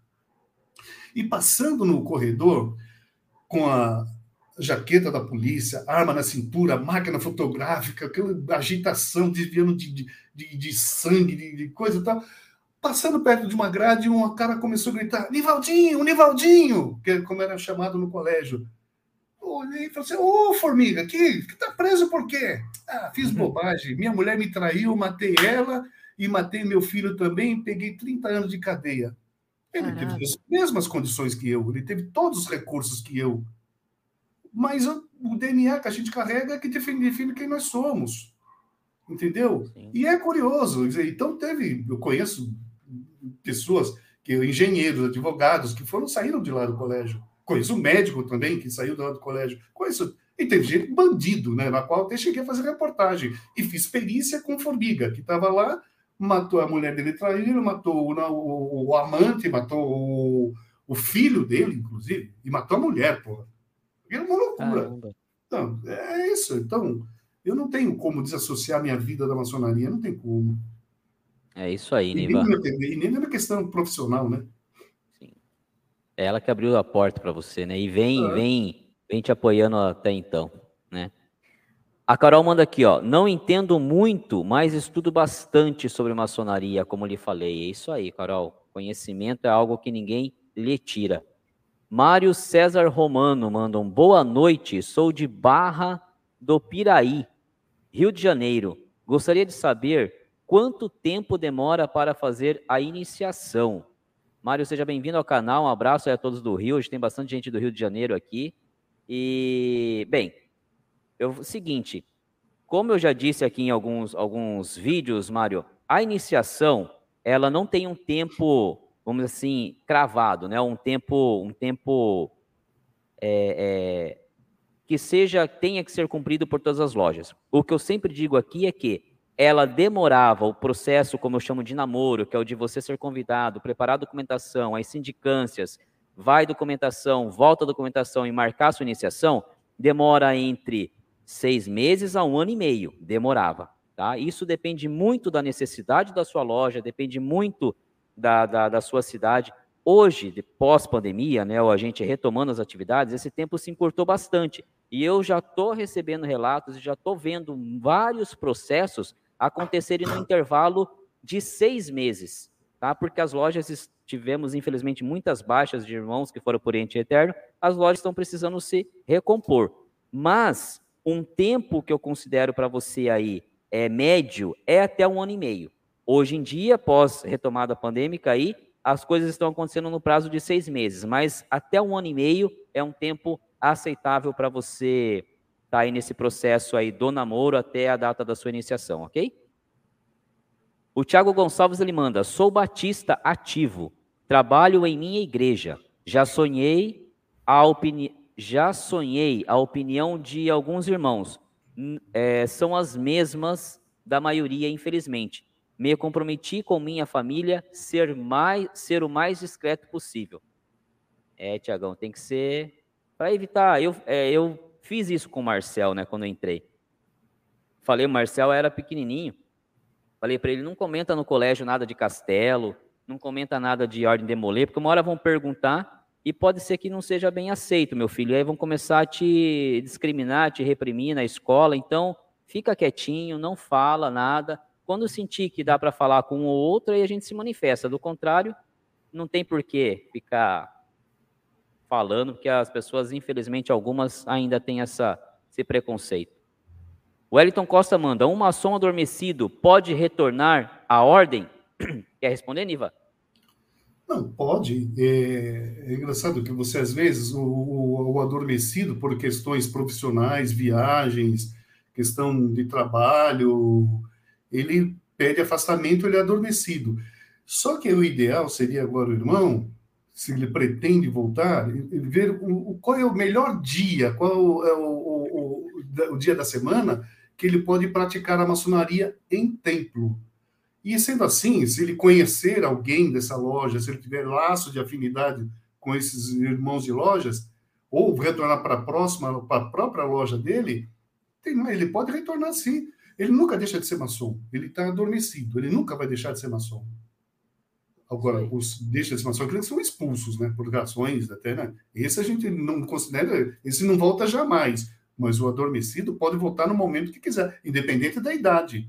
E passando no corredor, com a jaqueta da polícia, arma na cintura, máquina fotográfica, aquela agitação, desviando de, de, de, de sangue, de, de, coisa e tal. Passando perto de uma grade, um cara começou a gritar: Nivaldinho, Nivaldinho! Que é como era chamado no colégio. olhei e falei assim: Ô, formiga, que, que tá preso por quê? Ah, fiz uhum. bobagem. Minha mulher me traiu, matei ela e matei meu filho também, peguei 30 anos de cadeia. Ele Caraca. teve as mesmas condições que eu, ele teve todos os recursos que eu. Mas o DNA que a gente carrega é que define, quem nós somos. Entendeu? Sim. E é curioso. Então, teve, eu conheço pessoas, que engenheiros, advogados, que foram saíram de lá do colégio. Conheço um médico também que saiu de lá do colégio. Conheço. E teve gente bandido, né? Na qual até cheguei a fazer reportagem. E fiz perícia com formiga, que estava lá matou a mulher dele traindo, matou o, o, o amante, matou o, o, filho dele, inclusive, e matou a mulher, porra. Era uma loucura. Caramba. Então, é isso. Então, eu não tenho como desassociar minha vida da maçonaria, não tem como. É isso aí, Niva. E nem na questão profissional, né? Sim. É ela que abriu a porta para você, né? E vem, vem, vem te apoiando até então, né? A Carol manda aqui, ó. Não entendo muito, mas estudo bastante sobre maçonaria, como lhe falei. É isso aí, Carol. Conhecimento é algo que ninguém lhe tira. Mário César Romano manda um boa noite. Sou de Barra do Piraí, Rio de Janeiro. Gostaria de saber quanto tempo demora para fazer a iniciação. Mário, seja bem-vindo ao canal. Um abraço a todos do Rio. Hoje tem bastante gente do Rio de Janeiro aqui. E, bem, eu, seguinte, como eu já disse aqui em alguns, alguns vídeos, Mário, a iniciação, ela não tem um tempo, vamos assim, cravado, né? Um tempo, um tempo é, é, que seja, tenha que ser cumprido por todas as lojas. O que eu sempre digo aqui é que ela demorava o processo, como eu chamo de namoro, que é o de você ser convidado, preparar a documentação, as sindicâncias, vai documentação, volta a documentação e marcar sua iniciação, demora entre seis meses a um ano e meio, demorava. Tá? Isso depende muito da necessidade da sua loja, depende muito da, da, da sua cidade. Hoje, pós-pandemia, né, a gente retomando as atividades, esse tempo se encurtou bastante. E eu já estou recebendo relatos e já estou vendo vários processos acontecerem no intervalo de seis meses, tá? Porque as lojas tivemos, infelizmente, muitas baixas de irmãos que foram por ente eterno, as lojas estão precisando se recompor. Mas um tempo que eu considero para você aí é médio é até um ano e meio. Hoje em dia, pós retomada pandêmica aí, as coisas estão acontecendo no prazo de seis meses, mas até um ano e meio é um tempo aceitável para você estar tá aí nesse processo aí do namoro até a data da sua iniciação, ok? O Tiago Gonçalves ele manda: sou batista ativo, trabalho em minha igreja, já sonhei a opinião já sonhei, a opinião de alguns irmãos é, são as mesmas da maioria, infelizmente. Me comprometi com minha família ser, mais, ser o mais discreto possível. É, Tiagão, tem que ser para evitar. Eu, é, eu fiz isso com o Marcel, né, quando eu entrei. Falei, o Marcel era pequenininho. Falei para ele, não comenta no colégio nada de castelo, não comenta nada de ordem de demoler, porque uma hora vão perguntar e pode ser que não seja bem aceito, meu filho. E aí vão começar a te discriminar, te reprimir na escola. Então, fica quietinho, não fala nada. Quando sentir que dá para falar com um ou outro, aí a gente se manifesta. Do contrário, não tem por que ficar falando, porque as pessoas, infelizmente, algumas ainda têm essa, esse preconceito. Wellington Costa manda: um maçom adormecido pode retornar à ordem? Quer responder, Niva? Não, pode. É, é, engraçado que você, às vezes, o, o, o, adormecido por questões profissionais, viagens, questão de trabalho, ele pede afastamento, ele é adormecido. Só que o ideal seria agora o irmão, se ele pretende voltar, ver o, qual é o melhor dia, qual é o, o, o dia da semana que ele pode praticar a maçonaria em templo. E sendo assim, se ele conhecer alguém dessa loja, se ele tiver laço de afinidade com esses irmãos de lojas, ou retornar para a próxima, para a própria loja dele, ele pode retornar sim. Ele nunca deixa de ser maçom. Ele está adormecido. Ele nunca vai deixar de ser maçom. Agora, os deixa de ser maçom, eles são expulsos, né? Por ações até, né? Esse a gente não considera, esse não volta jamais. Mas o adormecido pode voltar no momento que quiser, independente da idade.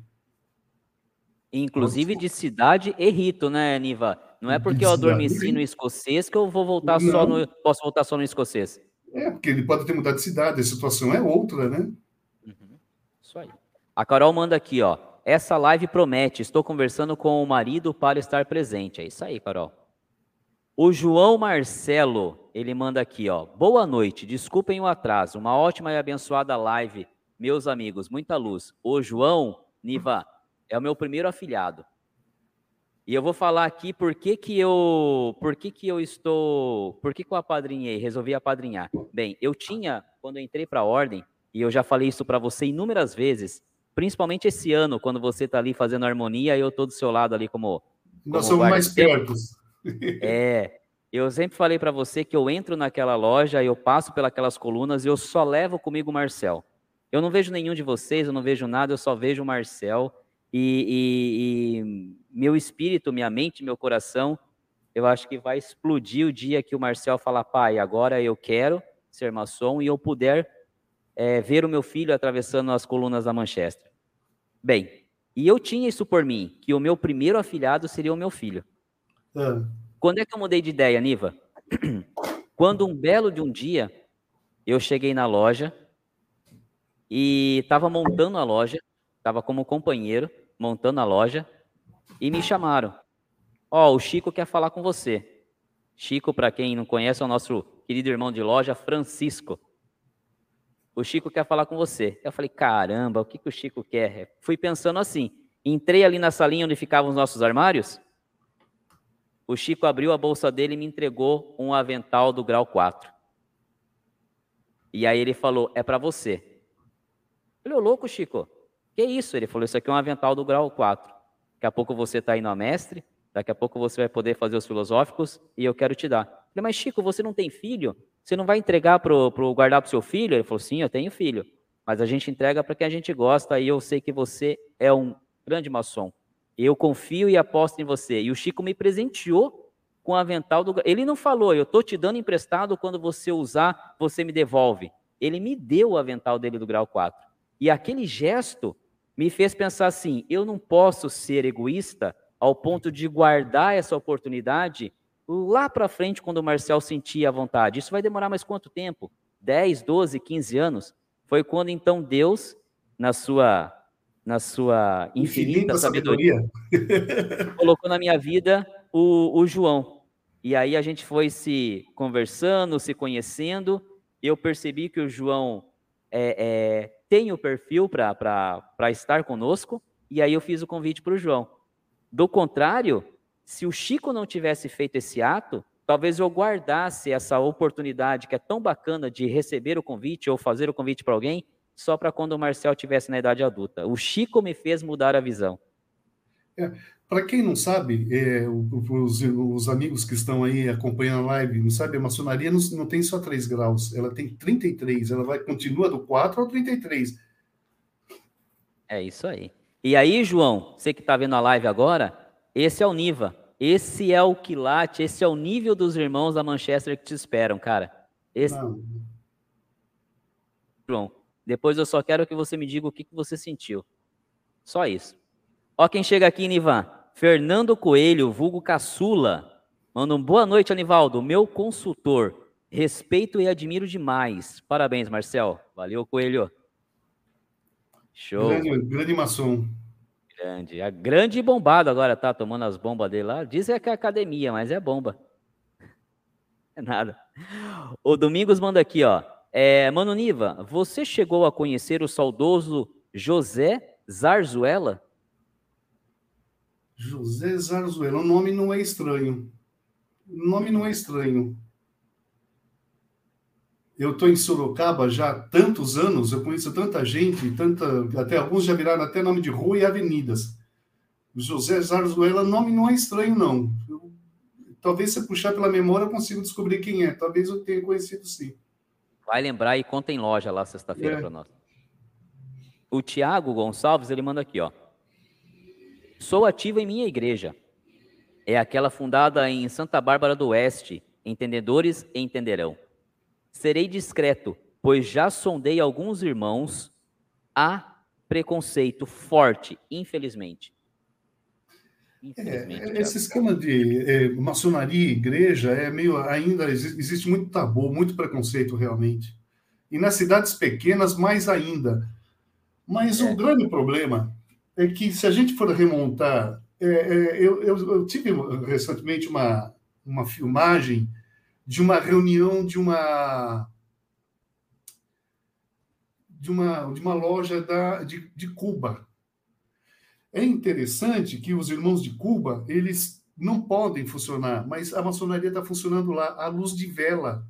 Inclusive de cidade e rito, né, Niva? Não é porque eu adormeci no escocês que eu vou voltar não. só no. Posso voltar só no escocês. É, porque ele pode ter mudado de cidade, a situação é outra, né? Uhum. Isso aí. A Carol manda aqui, ó. Essa live promete. Estou conversando com o marido para estar presente. É isso aí, Carol. O João Marcelo, ele manda aqui, ó. Boa noite. Desculpem o atraso. Uma ótima e abençoada live, meus amigos. Muita luz. O João, Niva, é o meu primeiro afilhado. E eu vou falar aqui por que, que eu, por que, que eu estou, por que, que eu apadrinhei, resolvi apadrinhar. Bem, eu tinha, quando eu entrei para a ordem, e eu já falei isso para você inúmeras vezes, principalmente esse ano, quando você está ali fazendo harmonia e eu estou do seu lado ali como. Nós como somos mais pertos. É. Eu sempre falei para você que eu entro naquela loja, eu passo pelas colunas e eu só levo comigo o Marcel. Eu não vejo nenhum de vocês, eu não vejo nada, eu só vejo o Marcel. E, e, e, meu espírito, minha mente, meu coração, eu acho que vai explodir o dia que o Marcel falar, pai, agora eu quero ser maçom e eu puder é, ver o meu filho atravessando as colunas da Manchester. Bem, e eu tinha isso por mim, que o meu primeiro afilhado seria o meu filho. É. Quando é que eu mudei de ideia, Niva? Quando um belo de um dia, eu cheguei na loja e estava montando a loja, estava como companheiro, montando a loja, e me chamaram. Ó, oh, o Chico quer falar com você. Chico, para quem não conhece, é o nosso querido irmão de loja, Francisco o Chico quer falar com você. Eu falei, caramba, o que, que o Chico quer? Fui pensando assim, entrei ali na salinha onde ficavam os nossos armários, o Chico abriu a bolsa dele e me entregou um avental do grau 4. E aí ele falou, é para você. Eu falei, louco, Chico, que isso? Ele falou, isso aqui é um avental do grau 4. Daqui a pouco você está indo a mestre, daqui a pouco você vai poder fazer os filosóficos e eu quero te dar. Eu falei, mas Chico, você não tem filho? Você não vai entregar para guardar para o seu filho? Ele falou, sim, eu tenho filho. Mas a gente entrega para quem a gente gosta e eu sei que você é um grande maçom. Eu confio e aposto em você. E o Chico me presenteou com o avental do. Ele não falou, eu estou te dando emprestado, quando você usar, você me devolve. Ele me deu o avental dele do grau 4. E aquele gesto me fez pensar assim: eu não posso ser egoísta ao ponto de guardar essa oportunidade lá para frente, quando o Marcel sentia a vontade. Isso vai demorar mais quanto tempo? 10, 12, 15 anos? Foi quando então Deus, na sua na sua infinita, infinita sabedoria, sabedoria. colocou na minha vida o, o João. E aí a gente foi se conversando, se conhecendo. Eu percebi que o João é, é, tem o perfil para estar conosco. E aí eu fiz o convite para o João. Do contrário, se o Chico não tivesse feito esse ato, talvez eu guardasse essa oportunidade que é tão bacana de receber o convite ou fazer o convite para alguém, só para quando o Marcel tivesse na idade adulta. O Chico me fez mudar a visão. É, para quem não sabe, é, os, os, amigos que estão aí acompanhando a live, não sabe, a maçonaria não, não tem só 3 graus, ela tem 33, ela vai continua do 4 ao 33. É isso aí. E aí, João, você que está vendo a live agora, esse é o Niva. Esse é o quilate, esse é o nível dos irmãos da Manchester que te esperam, cara. Esse... Não. João, depois eu só quero que você me diga o que, que você sentiu. Só isso. Ó quem chega aqui, Nivan. Fernando Coelho, vulgo caçula. Manda um boa noite, Anivaldo, meu consultor. Respeito e admiro demais. Parabéns, Marcel. Valeu, Coelho. Show. Grande, grande maçom. Grande. A grande bombado agora tá tomando as bombas dele lá. Dizem que é academia, mas é bomba. É nada. O Domingos manda aqui, ó. É, Mano Niva, você chegou a conhecer o saudoso José Zarzuela? José Zarzuela, o nome não é estranho. O nome não é estranho. Eu estou em Sorocaba já há tantos anos, eu conheço tanta gente, tanta, até alguns já viraram até nome de rua e avenidas. José Zarzuela, nome não é estranho, não. Eu, talvez se puxar pela memória eu consigo descobrir quem é. Talvez eu tenha conhecido sim. Vai lembrar e conta em loja lá sexta-feira é. para nós. O Tiago Gonçalves, ele manda aqui, ó. Sou ativo em minha igreja. É aquela fundada em Santa Bárbara do Oeste. Entendedores entenderão. Serei discreto, pois já sondei alguns irmãos. Há preconceito forte, infelizmente. É, esse esquema de é, maçonaria, igreja, é meio ainda existe muito tabu, muito preconceito realmente. E nas cidades pequenas mais ainda. Mas é. o grande problema é que se a gente for remontar, é, é, eu, eu, eu, tive recentemente uma, uma filmagem de uma reunião de uma de uma, de uma loja da, de, de Cuba. É interessante que os irmãos de Cuba, eles não podem funcionar, mas a maçonaria está funcionando lá à luz de vela.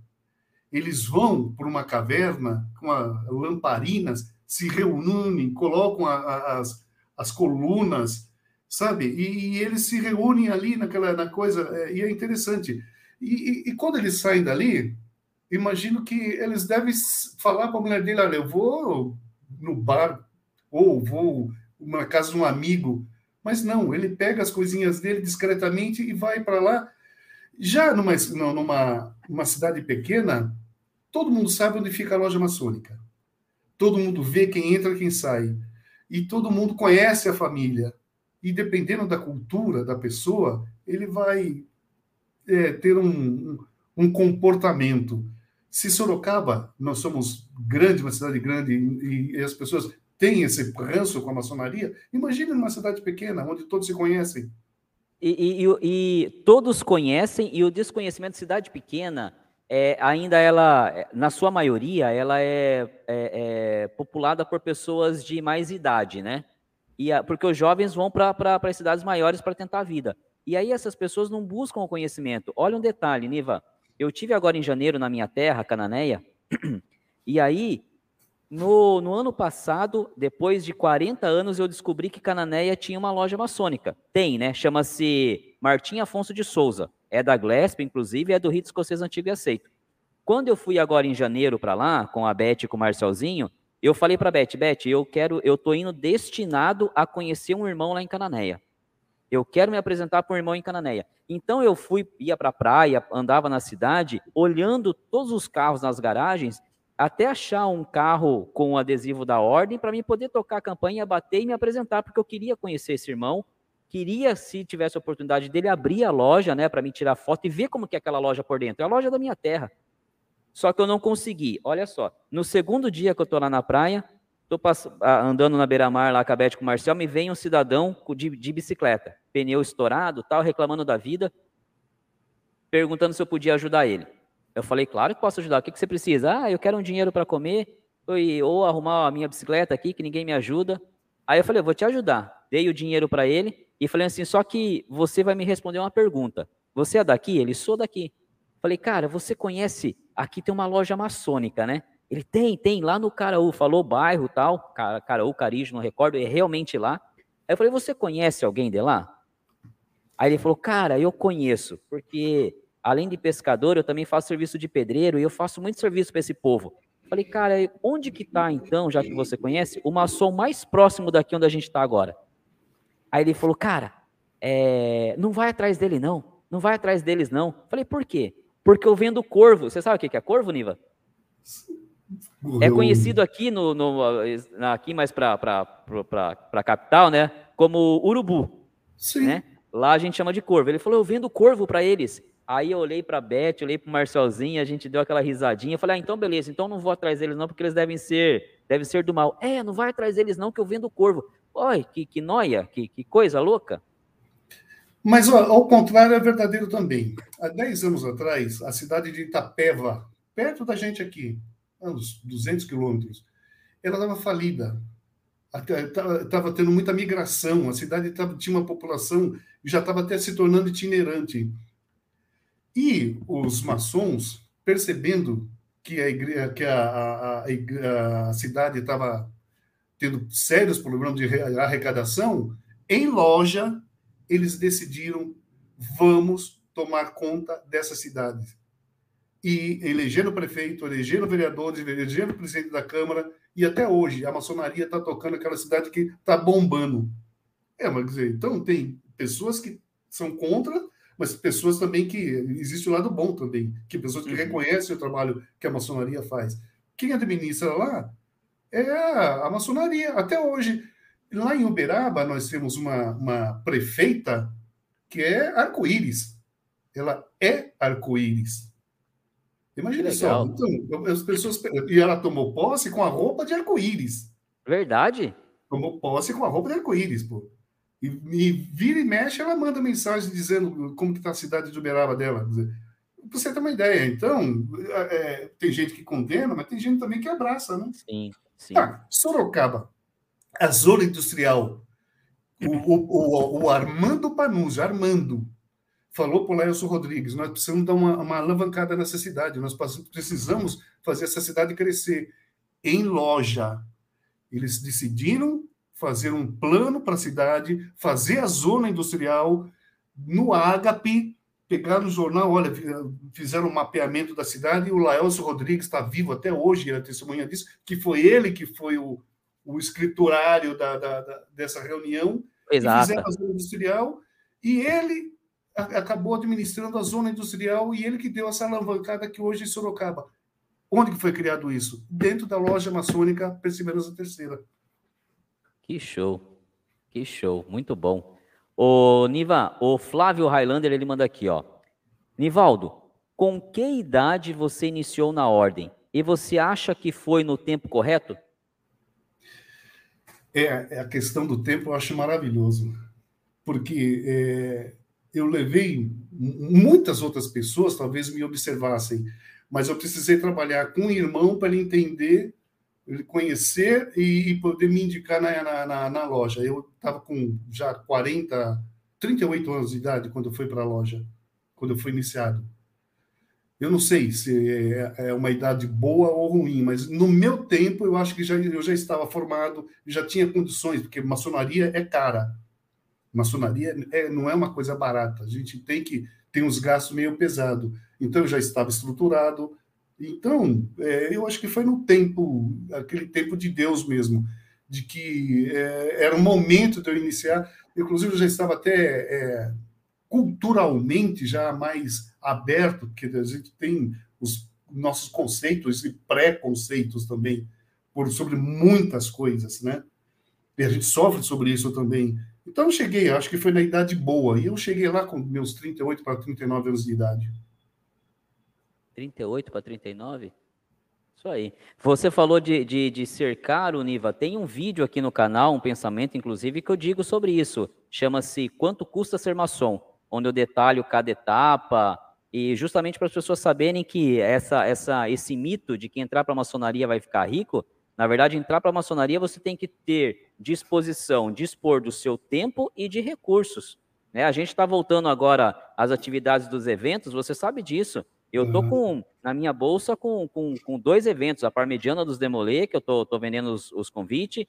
Eles vão para uma caverna com lamparinas, se reúnem, colocam a, a, as, as colunas, sabe? E, e, eles se reúnem ali naquela na coisa, é, e é interessante. E, e, e quando eles saem dali, imagino que eles devem falar para a mulher dele: olha, eu vou no bar, ou vou na casa de um amigo. Mas não, ele pega as coisinhas dele discretamente e vai para lá. Já numa, numa, numa cidade pequena, todo mundo sabe onde fica a loja maçônica. Todo mundo vê quem entra e quem sai. E todo mundo conhece a família. E dependendo da cultura da pessoa, ele vai é, ter um, um, comportamento. Se Sorocaba, nós somos grande, uma cidade grande, e, e as pessoas têm esse ranço com a maçonaria, imagine numa cidade pequena, onde todos se conhecem. E, e, e todos conhecem, e o desconhecimento de cidade pequena, é, ainda ela, na sua maioria, ela é, é, é populada por pessoas de mais idade, né? E a, porque os jovens vão para as cidades maiores para tentar a vida. E aí essas pessoas não buscam o conhecimento. Olha um detalhe, Niva. Eu tive agora em janeiro na minha terra, Cananéia, e aí, no, no ano passado, depois de 40 anos, eu descobri que Cananéia tinha uma loja maçônica. Tem, né? Chama-se Martim Afonso de Souza. É da Glesp, inclusive, é do Rito Escocês Antigo e Aceito. Quando eu fui agora em janeiro para lá, com a Beth e com o Marcelzinho, eu falei para a Beth, Beth, eu quero, eu tô indo destinado a conhecer um irmão lá em Cananéia. Eu quero me apresentar para um irmão em Cananéia. Então eu fui, ia para a praia, andava na cidade, olhando todos os carros nas garagens, até achar um carro com o adesivo da ordem para mim poder tocar a campanha, bater e me apresentar, porque eu queria conhecer esse irmão, queria, se tivesse a oportunidade dele, abrir a loja, né, para me tirar foto e ver como que é aquela loja por dentro. É a loja da minha terra. Só que eu não consegui. Olha só, no segundo dia que eu estou lá na praia, Estou andando na beira-mar lá com a Beth com o Marcel, me vem um cidadão de, de bicicleta, pneu estourado, tal, reclamando da vida, perguntando se eu podia ajudar ele. Eu falei, claro que posso ajudar. O que, que você precisa? Ah, eu quero um dinheiro para comer, ou arrumar a minha bicicleta aqui, que ninguém me ajuda. Aí eu falei, eu vou te ajudar. Dei o dinheiro para ele e falei assim, só que você vai me responder uma pergunta. Você é daqui? Ele, sou daqui. Falei, cara, você conhece, aqui tem uma loja maçônica, né? Ele tem, tem, lá no Caraú, falou bairro tal, Caraú, Carijo, não recordo, é realmente lá. Aí eu falei, você conhece alguém de lá? Aí ele falou, cara, eu conheço, porque além de pescador, eu também faço serviço de pedreiro e eu faço muito serviço para esse povo. Falei, cara, onde que está então, já que você conhece, o maçom mais próximo daqui onde a gente está agora? Aí ele falou, cara, é, não vai atrás dele não, não vai atrás deles não. Falei, por quê? Porque eu vendo corvo. Você sabe o que é corvo, Niva? É conhecido aqui, no, no aqui mais para a capital, né? Como urubu. Sim. Né? Lá a gente chama de corvo. Ele falou, eu vendo corvo para eles. Aí eu olhei para a Beth, olhei para o Marcelzinho, a gente deu aquela risadinha. Eu falei, ah, então beleza, então não vou atrás deles não, porque eles devem ser, devem ser do mal. É, não vai atrás deles não, que eu vendo corvo. Oi, que, que noia, que, que coisa louca. Mas ao contrário é verdadeiro também. Há 10 anos atrás, a cidade de Itapeva, perto da gente aqui, uns 200 quilômetros, ela estava falida. Estava tendo muita migração, a cidade tava, tinha uma população e já estava até se tornando itinerante. E os maçons, percebendo que a, igreja, que a, a, a, a cidade estava tendo sérios problemas de arrecadação, em loja, eles decidiram: vamos tomar conta dessa cidade e elegeram prefeito, elegeram vereadores, elegeram presidente da Câmara, e até hoje a maçonaria está tocando aquela cidade que está bombando. É, mas dizer, então tem pessoas que são contra, mas pessoas também que existe o lado bom também, que pessoas que uhum. reconhecem o trabalho que a maçonaria faz. Quem administra lá é a, maçonaria. Até hoje, lá em Uberaba, nós temos uma, uma prefeita que é arco-íris. Ela é arco-íris. Imagina só. Então, as pessoas. E ela tomou posse com a roupa de arco-íris. Verdade? Tomou posse com a roupa de arco-íris, pô. E, e, vira e mexe, ela manda mensagem dizendo como que está a cidade de Uberaba dela. Para você ter uma ideia. Então, é, é, tem gente que condena, mas tem gente também que abraça, né? Sim, sim. Tá, Sorocaba, a zona industrial. O, o, o, o Armando Panuzzi, Armando, falou para o Laelso Rodrigues, nós precisamos dar uma, uma alavancada nessa cidade, nós precisamos fazer essa cidade crescer. Em loja, eles decidiram fazer um plano para a cidade, fazer a zona industrial no Ágape, pegar no jornal, olha, fizeram um mapeamento da cidade e o Laelso Rodrigues está vivo até hoje, é testemunha disso, que foi ele que foi o, o escriturário da, da, da dessa reunião, Exato. fizeram a zona industrial, e ele acabou administrando a zona industrial e ele que deu essa alavancada que hoje em Sorocaba. Onde que foi criado isso? Dentro da loja maçônica Perseverança Terceira. Que show. Que show. Muito bom. O Niva, o Flávio Highlander, ele manda aqui, ó. Nivaldo, com que idade você iniciou na ordem? E você acha que foi no tempo correto? É, é a questão do tempo eu acho maravilhoso. Porque é, eu levei muitas outras pessoas, talvez me observassem, mas eu precisei trabalhar com um irmão para ele entender, conhecer e, e poder me indicar na, na, na loja. Eu estava com já 40, 38 anos de idade quando eu fui para a loja, quando eu fui iniciado. Eu não sei se é, é, uma idade boa ou ruim, mas no meu tempo eu acho que já, eu já estava formado, já tinha condições, porque maçonaria é cara. Maçonaria é, não é uma coisa barata. A gente tem que tem uns gastos meio pesado. Então eu já estava estruturado. Então é, eu acho que foi no tempo, aquele tempo de Deus mesmo, de que é, era o momento de eu iniciar. Inclusive eu já estava até é, culturalmente já mais aberto, porque a gente tem os nossos conceitos e pré-conceitos também por sobre muitas coisas, né? E a gente sofre sobre isso também. Então eu cheguei, acho que foi na idade boa, e eu cheguei lá com meus 38 para 39 anos de idade. 38 para 39? Isso aí. Você falou de, de, de cercar o Niva. Tem um vídeo aqui no canal, um pensamento, inclusive, que eu digo sobre isso. Chama-se Quanto Custa Ser Maçom? Onde eu detalho cada etapa, e justamente para as pessoas saberem que essa, essa, esse mito de que entrar para a maçonaria vai ficar rico, na verdade, entrar para a maçonaria você tem que ter disposição, dispor do seu tempo e de recursos. Né? A gente está voltando agora às atividades dos eventos, você sabe disso. Eu estou uhum. com, na minha bolsa com, com, com, dois eventos, a Parmediana dos Demolê, que eu estou vendendo os, os convites.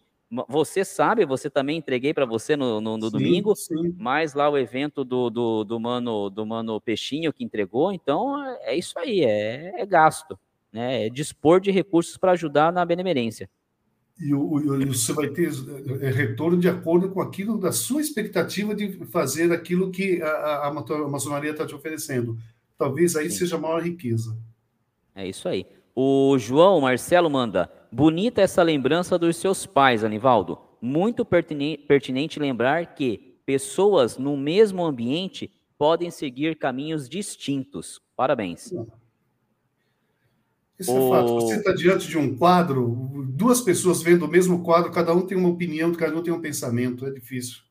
Você sabe, você também entreguei para você no, no, no sim, domingo, sim. mais lá o evento do, do, do, mano, do Mano Peixinho que entregou. Então, é isso aí, é, é gasto né, é dispor de recursos para ajudar na benemerência. E, o, e você vai ter é, retorno de acordo com aquilo da sua expectativa de fazer aquilo que a, a, a maçonaria está te oferecendo. Talvez aí Sim. seja a maior riqueza. É isso aí. O João Marcelo manda: bonita essa lembrança dos seus pais, Anivaldo. Muito pertinente, lembrar que pessoas no mesmo ambiente podem seguir caminhos distintos. Parabéns. Isso o... é fato. Você está diante de um quadro, duas pessoas vendo o mesmo quadro, cada um tem uma opinião, cada um tem um pensamento. É difícil.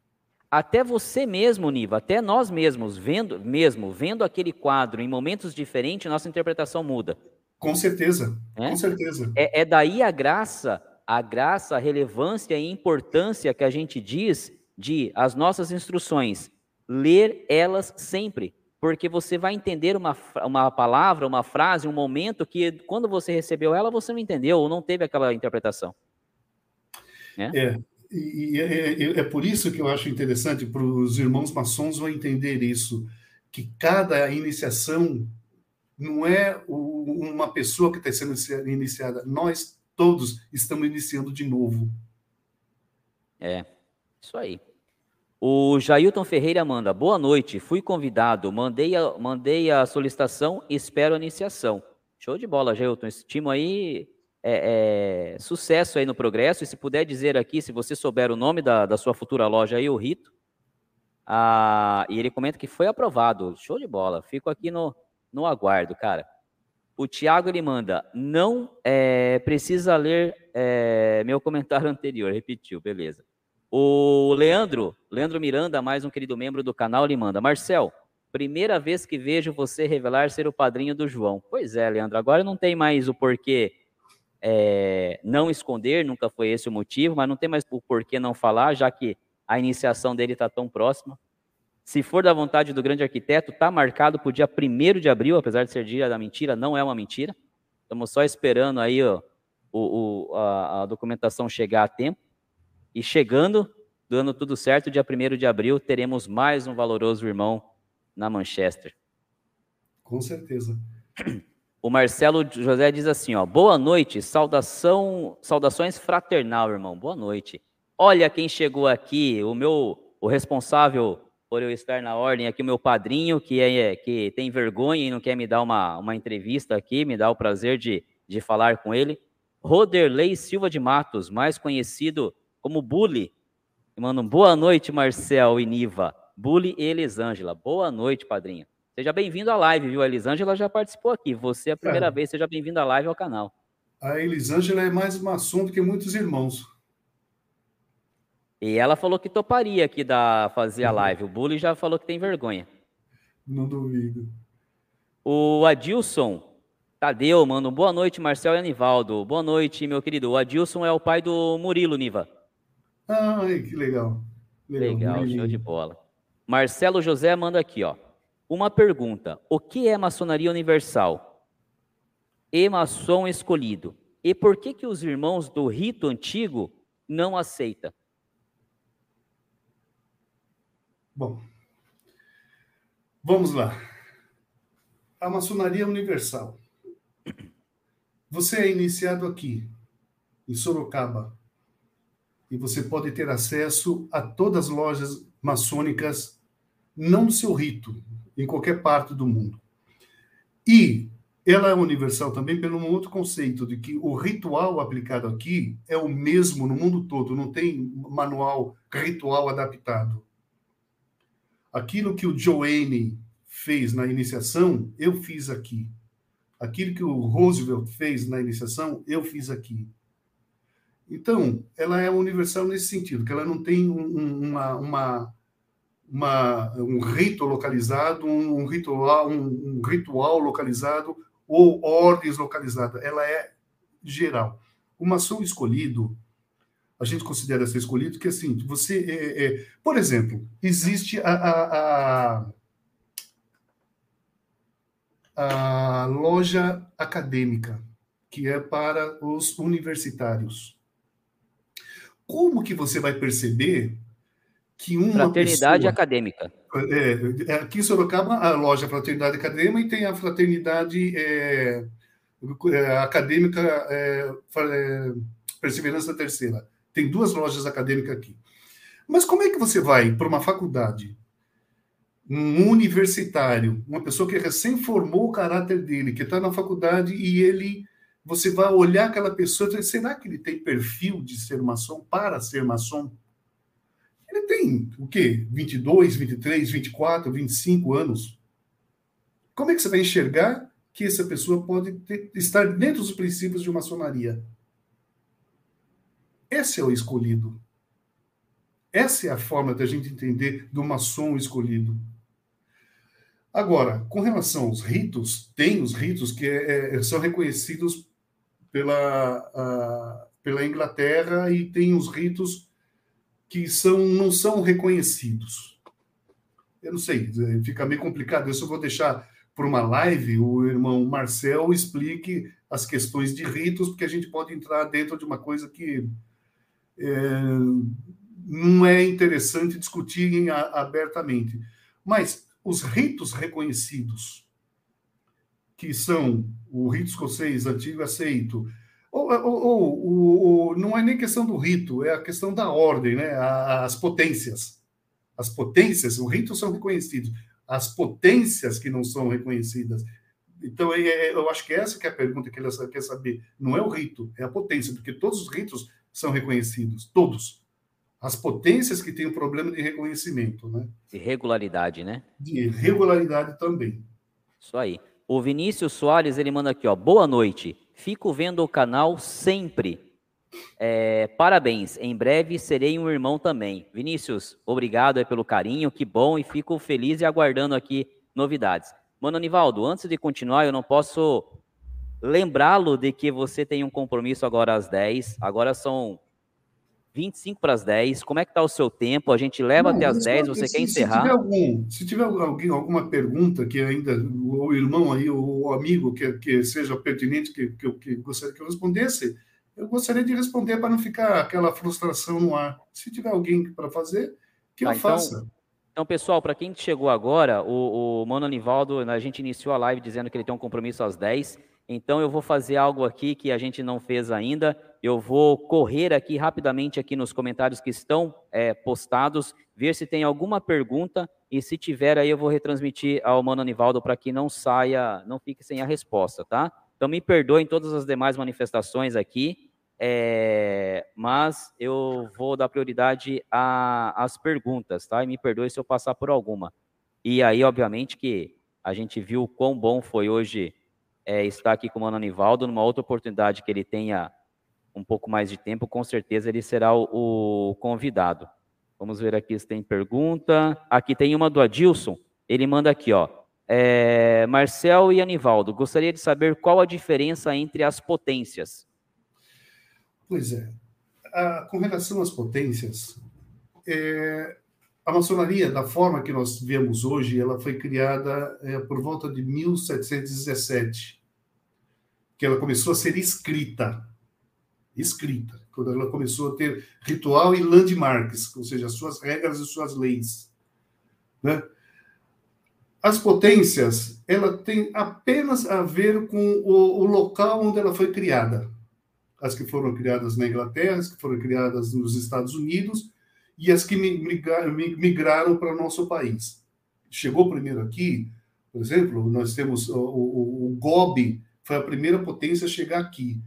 Até você mesmo, Niva, até nós mesmos, vendo mesmo, vendo aquele quadro em momentos diferentes, nossa interpretação muda. Com certeza, é? com certeza. É, é daí a graça, a graça, a relevância e importância que a gente diz de as nossas instruções, ler elas sempre porque você vai entender uma, uma palavra, uma frase, um momento que quando você recebeu ela, você não entendeu ou não teve aquela interpretação. Né? É, e, é, é, por isso que eu acho interessante para os irmãos maçons vão entender isso, que cada iniciação não é uma pessoa que está sendo iniciada, nós todos estamos iniciando de novo. É, isso aí. O Jailton Ferreira manda, boa noite, fui convidado, mandei a, mandei a solicitação espero a iniciação. Show de bola, Jailton, estimo aí é, é, sucesso aí no progresso, e se puder dizer aqui, se você souber o nome da, da sua futura loja aí, o Rito. Ah, e ele comenta que foi aprovado. Show de bola. Fico aqui no, no aguardo, cara. O Tiago ele manda, não é, precisa ler é, meu comentário anterior, repetiu, beleza. O Leandro, Leandro Miranda, mais um querido membro do canal, ele manda, Marcel, primeira vez que vejo você revelar ser o padrinho do João. Pois é, Leandro, agora não tem mais o porquê é, não esconder, nunca foi esse o motivo, mas não tem mais o porquê não falar, já que a iniciação dele está tão próxima. Se for da vontade do grande arquiteto, está marcado para o dia 1 de abril, apesar de ser dia da mentira, não é uma mentira. Estamos só esperando aí ó, o, o, a, a, documentação chegar a tempo. E chegando, dando tudo certo, dia 1 de abril, teremos mais um valoroso irmão na Manchester. Com certeza. O Marcelo José diz assim, ó, boa noite, saudação, saudações fraternal, irmão, boa noite. Olha quem chegou aqui, o meu, o responsável por eu estar na ordem aqui, o meu padrinho, que, é, que tem vergonha e não quer me dar uma, uma entrevista aqui, me dá o prazer de, de falar com ele. Roderley Silva de Matos, mais conhecido como Bully. Mano, boa noite, Marcel e Niva. Bully e Elisângela. Boa noite, padrinho. Seja bem-vindo à live, viu? A Elisângela já participou aqui. Você é a primeira é. vez, seja bem-vindo à live ao canal. A Elisângela é mais maçom do que muitos irmãos. E ela falou que toparia aqui da fazer a live. O Bully já falou que tem vergonha. Não duvido. O Adilson Tadeu, mano. Boa noite, Marcel e Anivaldo. Boa noite, meu querido. O Adilson é o pai do Murilo, Niva. Ai, que legal. Legal, legal show de bola. Marcelo José manda aqui, ó. Uma pergunta: O que é maçonaria universal? E maçom escolhido. E por que que os irmãos do rito antigo não aceitam? Bom, vamos lá. A maçonaria universal. Você é iniciado aqui, em Sorocaba, e você pode ter acesso a todas as lojas maçônicas, não seu rito, em qualquer parte do mundo. E ela é universal também pelo outro conceito de que o ritual aplicado aqui é o mesmo no mundo todo, não tem manual ritual adaptado. Aquilo que o Joanne fez na iniciação, eu fiz aqui. Aquilo que o Roosevelt fez na iniciação, eu fiz aqui. Então, ela é universal nesse sentido, que ela não tem um, uma, uma, uma, um rito localizado, um, ritual, um, um ritual localizado ou ordens localizadas. Ela é geral. O maçom escolhido, a gente considera ser escolhido, que assim, você. É, é, por exemplo, existe a, a, a, a, loja acadêmica, que é para os universitários. Como que você vai perceber que uma Fraternidade pessoa, acadêmica. É, é, aqui em Sorocaba, a loja Fraternidade Acadêmica e tem a Fraternidade é, é Acadêmica é, Perseverança Terceira. Tem duas lojas acadêmicas aqui. Mas como é que você vai para uma faculdade, um universitário, uma pessoa que recém formou o caráter dele, que está na faculdade e ele, você vai olhar aquela pessoa e dizer, será que ele tem perfil de ser maçom para ser maçom? Ele tem o quê? 22, 23, 24, 25 anos. Como é que você vai enxergar que essa pessoa pode ter, estar dentro dos princípios de maçonaria? Esse é o escolhido. Essa é a forma da gente entender do maçom escolhido. Agora, com relação aos ritos, tem os ritos que é, é são reconhecidos pela, a, pela Inglaterra e tem os ritos que são, não são reconhecidos. Eu não sei, fica meio complicado. Isso eu vou deixar para uma live, o irmão Marcel explique as questões de ritos, porque a gente pode entrar dentro de uma coisa que é, não é interessante discutir abertamente. Mas os ritos reconhecidos, que são o rito escocês antigo aceito, ou, ou, ou, não é nem questão do rito, é a questão da ordem, né? as potências. As potências, os ritos são reconhecidos, as potências que não são reconhecidas. Então, é, é, eu acho que essa que é a pergunta que ele quer saber. Não é o rito, é a potência, porque todos os ritos são reconhecidos, todos. as potências que têm o problema de reconhecimento, né? De regularidade, né? De regularidade também. Isso aí. O Vinícius Soares, ele manda aqui, ó. Boa noite. Fico vendo o canal sempre. É, parabéns. Em breve serei um irmão também. Vinícius, obrigado pelo carinho. Que bom. E fico feliz e aguardando aqui novidades. Mano Anivaldo, antes de continuar, eu não posso lembrá-lo de que você tem um compromisso agora às 10. Agora são 25 para as 10. Como é que está o seu tempo? A gente leva não, até as 10, você se, quer encerrar? Se tiver, algum, se tiver alguém, alguma pergunta que ainda o irmão aí, o amigo que, que seja pertinente, que, que, que gostaria que eu respondesse, eu gostaria de responder para não ficar aquela frustração no ar. Se tiver alguém para fazer, que tá, eu então, faça. Então, pessoal, para quem chegou agora, o, o Mano Anivaldo, a gente iniciou a live dizendo que ele tem um compromisso às 10. Então eu vou fazer algo aqui que a gente não fez ainda. Eu vou correr aqui rapidamente aqui nos comentários que estão é, postados, ver se tem alguma pergunta e se tiver aí eu vou retransmitir ao Mano Anivaldo para que não saia, não fique sem a resposta, tá? Então me perdoem todas as demais manifestações aqui, é, mas eu vou dar prioridade às perguntas, tá? E me perdoe se eu passar por alguma. E aí, obviamente, que a gente viu quão bom foi hoje é, estar aqui com o Mano Anivaldo, numa outra oportunidade que ele tenha um pouco mais de tempo, com certeza ele será o, o convidado. Vamos ver aqui se tem pergunta. Aqui tem uma do Adilson. Ele manda aqui, ó. É, Marcel e Anivaldo, gostaria de saber qual a diferença entre as potências. Pois é. A, com relação às potências, é, a maçonaria, da forma que nós vemos hoje, ela foi criada é, por volta de 1717, que ela começou a ser escrita. Escrita. Quando ela começou a ter ritual e landmarks, ou seja, suas regras e suas leis. Né? As potências, ela tem apenas a ver com o, o local onde ela foi criada. As que foram criadas na Inglaterra, as que foram criadas nos Estados Unidos, e as que migraram para o nosso país. Chegou primeiro aqui, por exemplo, nós temos o, o, o GOB, foi a primeira potência a chegar aqui,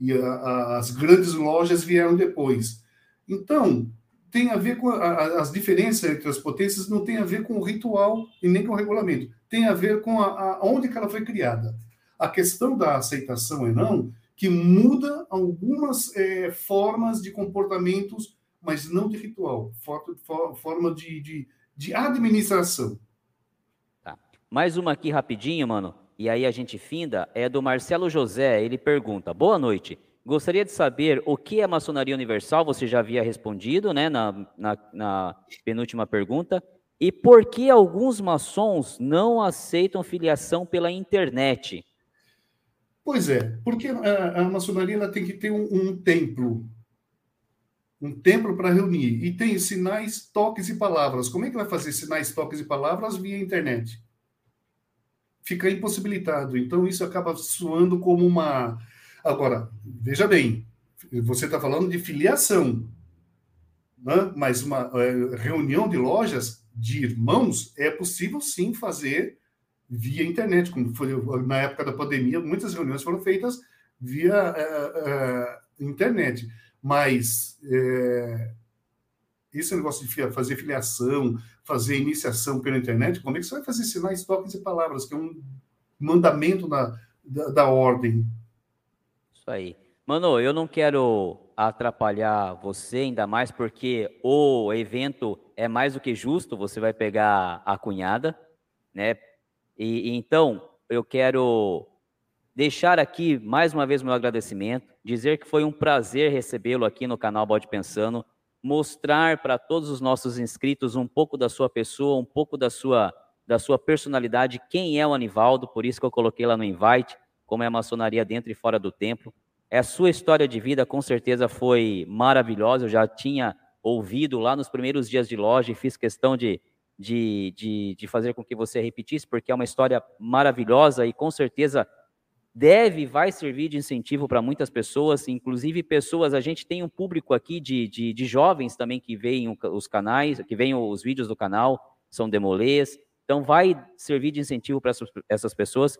e a, a, as grandes lojas vieram depois. Então, tem a ver com a, as diferenças entre as potências, não tem a ver com o ritual e nem com o regulamento, tem a ver com a, onde ela foi criada. A questão da aceitação é não, que muda algumas é, formas de comportamentos mas não de ritual, forma de, de, de administração. Tá. Mais uma aqui rapidinho, mano, e aí a gente finda, é do Marcelo José, ele pergunta, boa noite, gostaria de saber o que é maçonaria universal, você já havia respondido, né, na, na, na penúltima pergunta, e por que alguns maçons não aceitam filiação pela internet? Pois é, porque a, a maçonaria tem que ter um, um templo, um templo para reunir. E tem sinais, toques e palavras. Como é que vai fazer sinais, toques e palavras via internet? Fica impossibilitado. Então, isso acaba soando como uma. Agora, veja bem, você está falando de filiação, né? mas uma é, reunião de lojas de irmãos é possível sim fazer via internet, como foi na época da pandemia, muitas reuniões foram feitas via é, é, internet. Mas é, esse negócio de fazer filiação, fazer iniciação pela internet, como é que você vai fazer sinais, toques e palavras, que é um mandamento da, da, da ordem? Isso aí. Mano, eu não quero atrapalhar você, ainda mais porque o evento é mais do que justo, você vai pegar a cunhada, né? E, e então, eu quero deixar aqui mais uma vez meu agradecimento dizer que foi um prazer recebê-lo aqui no canal Bode Pensando, mostrar para todos os nossos inscritos um pouco da sua pessoa, um pouco da sua, da sua personalidade, quem é o Anivaldo, por isso que eu coloquei lá no invite, como é a maçonaria dentro e fora do templo. É a sua história de vida com certeza foi maravilhosa, eu já tinha ouvido lá nos primeiros dias de loja e fiz questão de, de, de, de fazer com que você repetisse, porque é uma história maravilhosa e com certeza deve e vai servir de incentivo para muitas pessoas, inclusive pessoas, a gente tem um público aqui de, de, de jovens também que veem os canais, que veem os vídeos do canal, são demolês, então vai servir de incentivo para essas pessoas.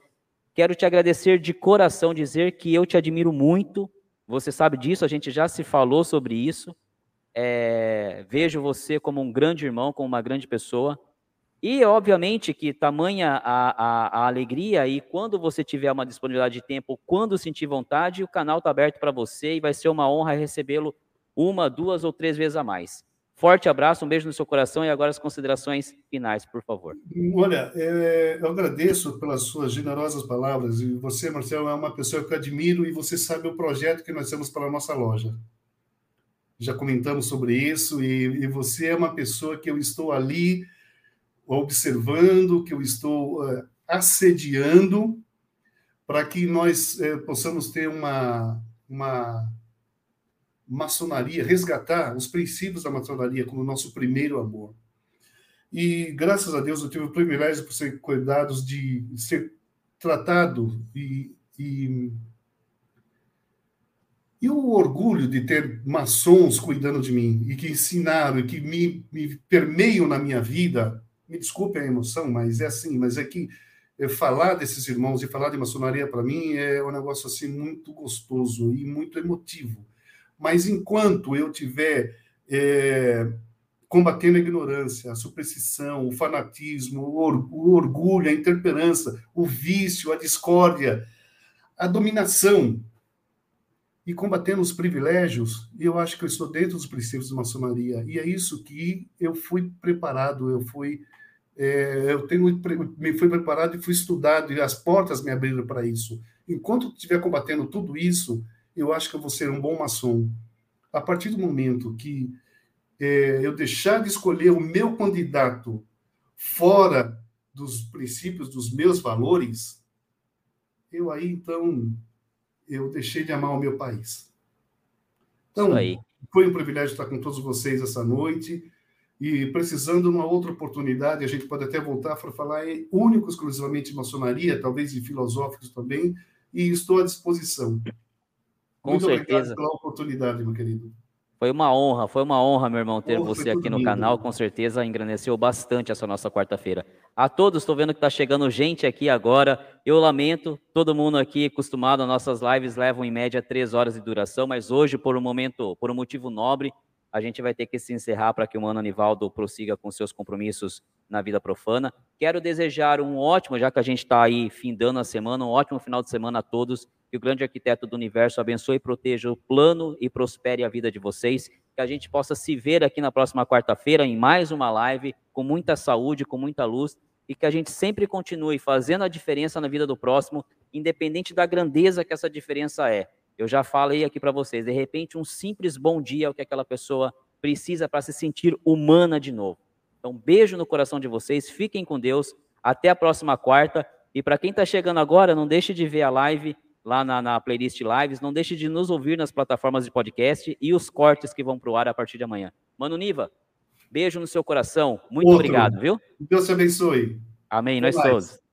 Quero te agradecer de coração, dizer que eu te admiro muito, você sabe disso, a gente já se falou sobre isso, É, vejo você como um grande irmão, como uma grande pessoa. E, obviamente, que tamanha a, a, a, alegria, e quando você tiver uma disponibilidade de tempo, quando sentir vontade, o canal está aberto para você e vai ser uma honra recebê-lo uma, duas ou três vezes a mais. Forte abraço, um beijo no seu coração e agora as considerações finais, por favor. Olha, é, eu agradeço pelas suas generosas palavras e você, Marcelo, é uma pessoa que eu admiro e você sabe o projeto que nós temos para a nossa loja. Já comentamos sobre isso e, e você é uma pessoa que eu estou ali observando, que eu estou uh, assediando, para que nós uh, possamos ter uma, uma maçonaria, resgatar os princípios da maçonaria como nosso primeiro amor. E graças a Deus eu tive o privilégio por ser cuidados de ser tratado e, e, e o orgulho de ter maçons cuidando de mim e que ensinaram e que me, me permeiam na minha vida me desculpe a emoção, mas é assim, mas é que é, falar desses irmãos e falar de maçonaria para mim é um negócio assim muito gostoso e muito emotivo. Mas enquanto eu tiver é, combatendo a ignorância, a superstição, o fanatismo, o, or, o orgulho, a intemperança, o vício, a discórdia, a dominação e combatendo os privilégios, eu acho que eu estou dentro dos princípios da maçonaria. E é isso que eu fui preparado, eu fui é, eu tenho me fui preparado e fui estudado e as portas me abriram para isso. Enquanto estiver combatendo tudo isso, eu acho que eu vou ser um bom maçom. A partir do momento que é, eu deixar de escolher o meu candidato fora dos princípios, dos meus valores, eu aí então eu deixei de amar o meu país. Então, foi um privilégio estar com todos vocês essa noite e precisando de uma outra oportunidade, a gente pode até voltar para falar em único, exclusivamente de maçonaria, talvez de filosóficos também, e estou à disposição. Com Muito certeza. obrigado pela oportunidade, meu querido. Foi uma honra, foi uma honra, meu irmão, ter você aqui no canal. Com certeza engrandeceu bastante essa nossa quarta-feira. A todos, estou vendo que está chegando gente aqui agora. Eu lamento, todo mundo aqui acostumado, nossas lives levam em média três horas de duração, mas hoje, por um momento, por um motivo nobre, a gente vai ter que se encerrar para que o Mano Anivaldo prossiga com seus compromissos na vida profana. Quero desejar um ótimo, já que a gente está aí findando a semana, um ótimo final de semana a todos. Que o grande arquiteto do universo abençoe e proteja o plano e prospere a vida de vocês. Que a gente possa se ver aqui na próxima quarta-feira em mais uma live, com muita saúde, com muita luz. E que a gente sempre continue fazendo a diferença na vida do próximo, independente da grandeza que essa diferença é. Eu já falei aqui para vocês, de repente um simples bom dia é o que aquela pessoa precisa para se sentir humana de novo. Então, beijo no coração de vocês, fiquem com Deus, até a próxima quarta. E para quem está chegando agora, não deixe de ver a live lá na, na, playlist Lives, não deixe de nos ouvir nas plataformas de podcast e os cortes que vão para o ar a partir de amanhã. Mano Niva, beijo no seu coração, muito Outro. obrigado, viu? Deus te abençoe. Amém, Até nós mais. todos.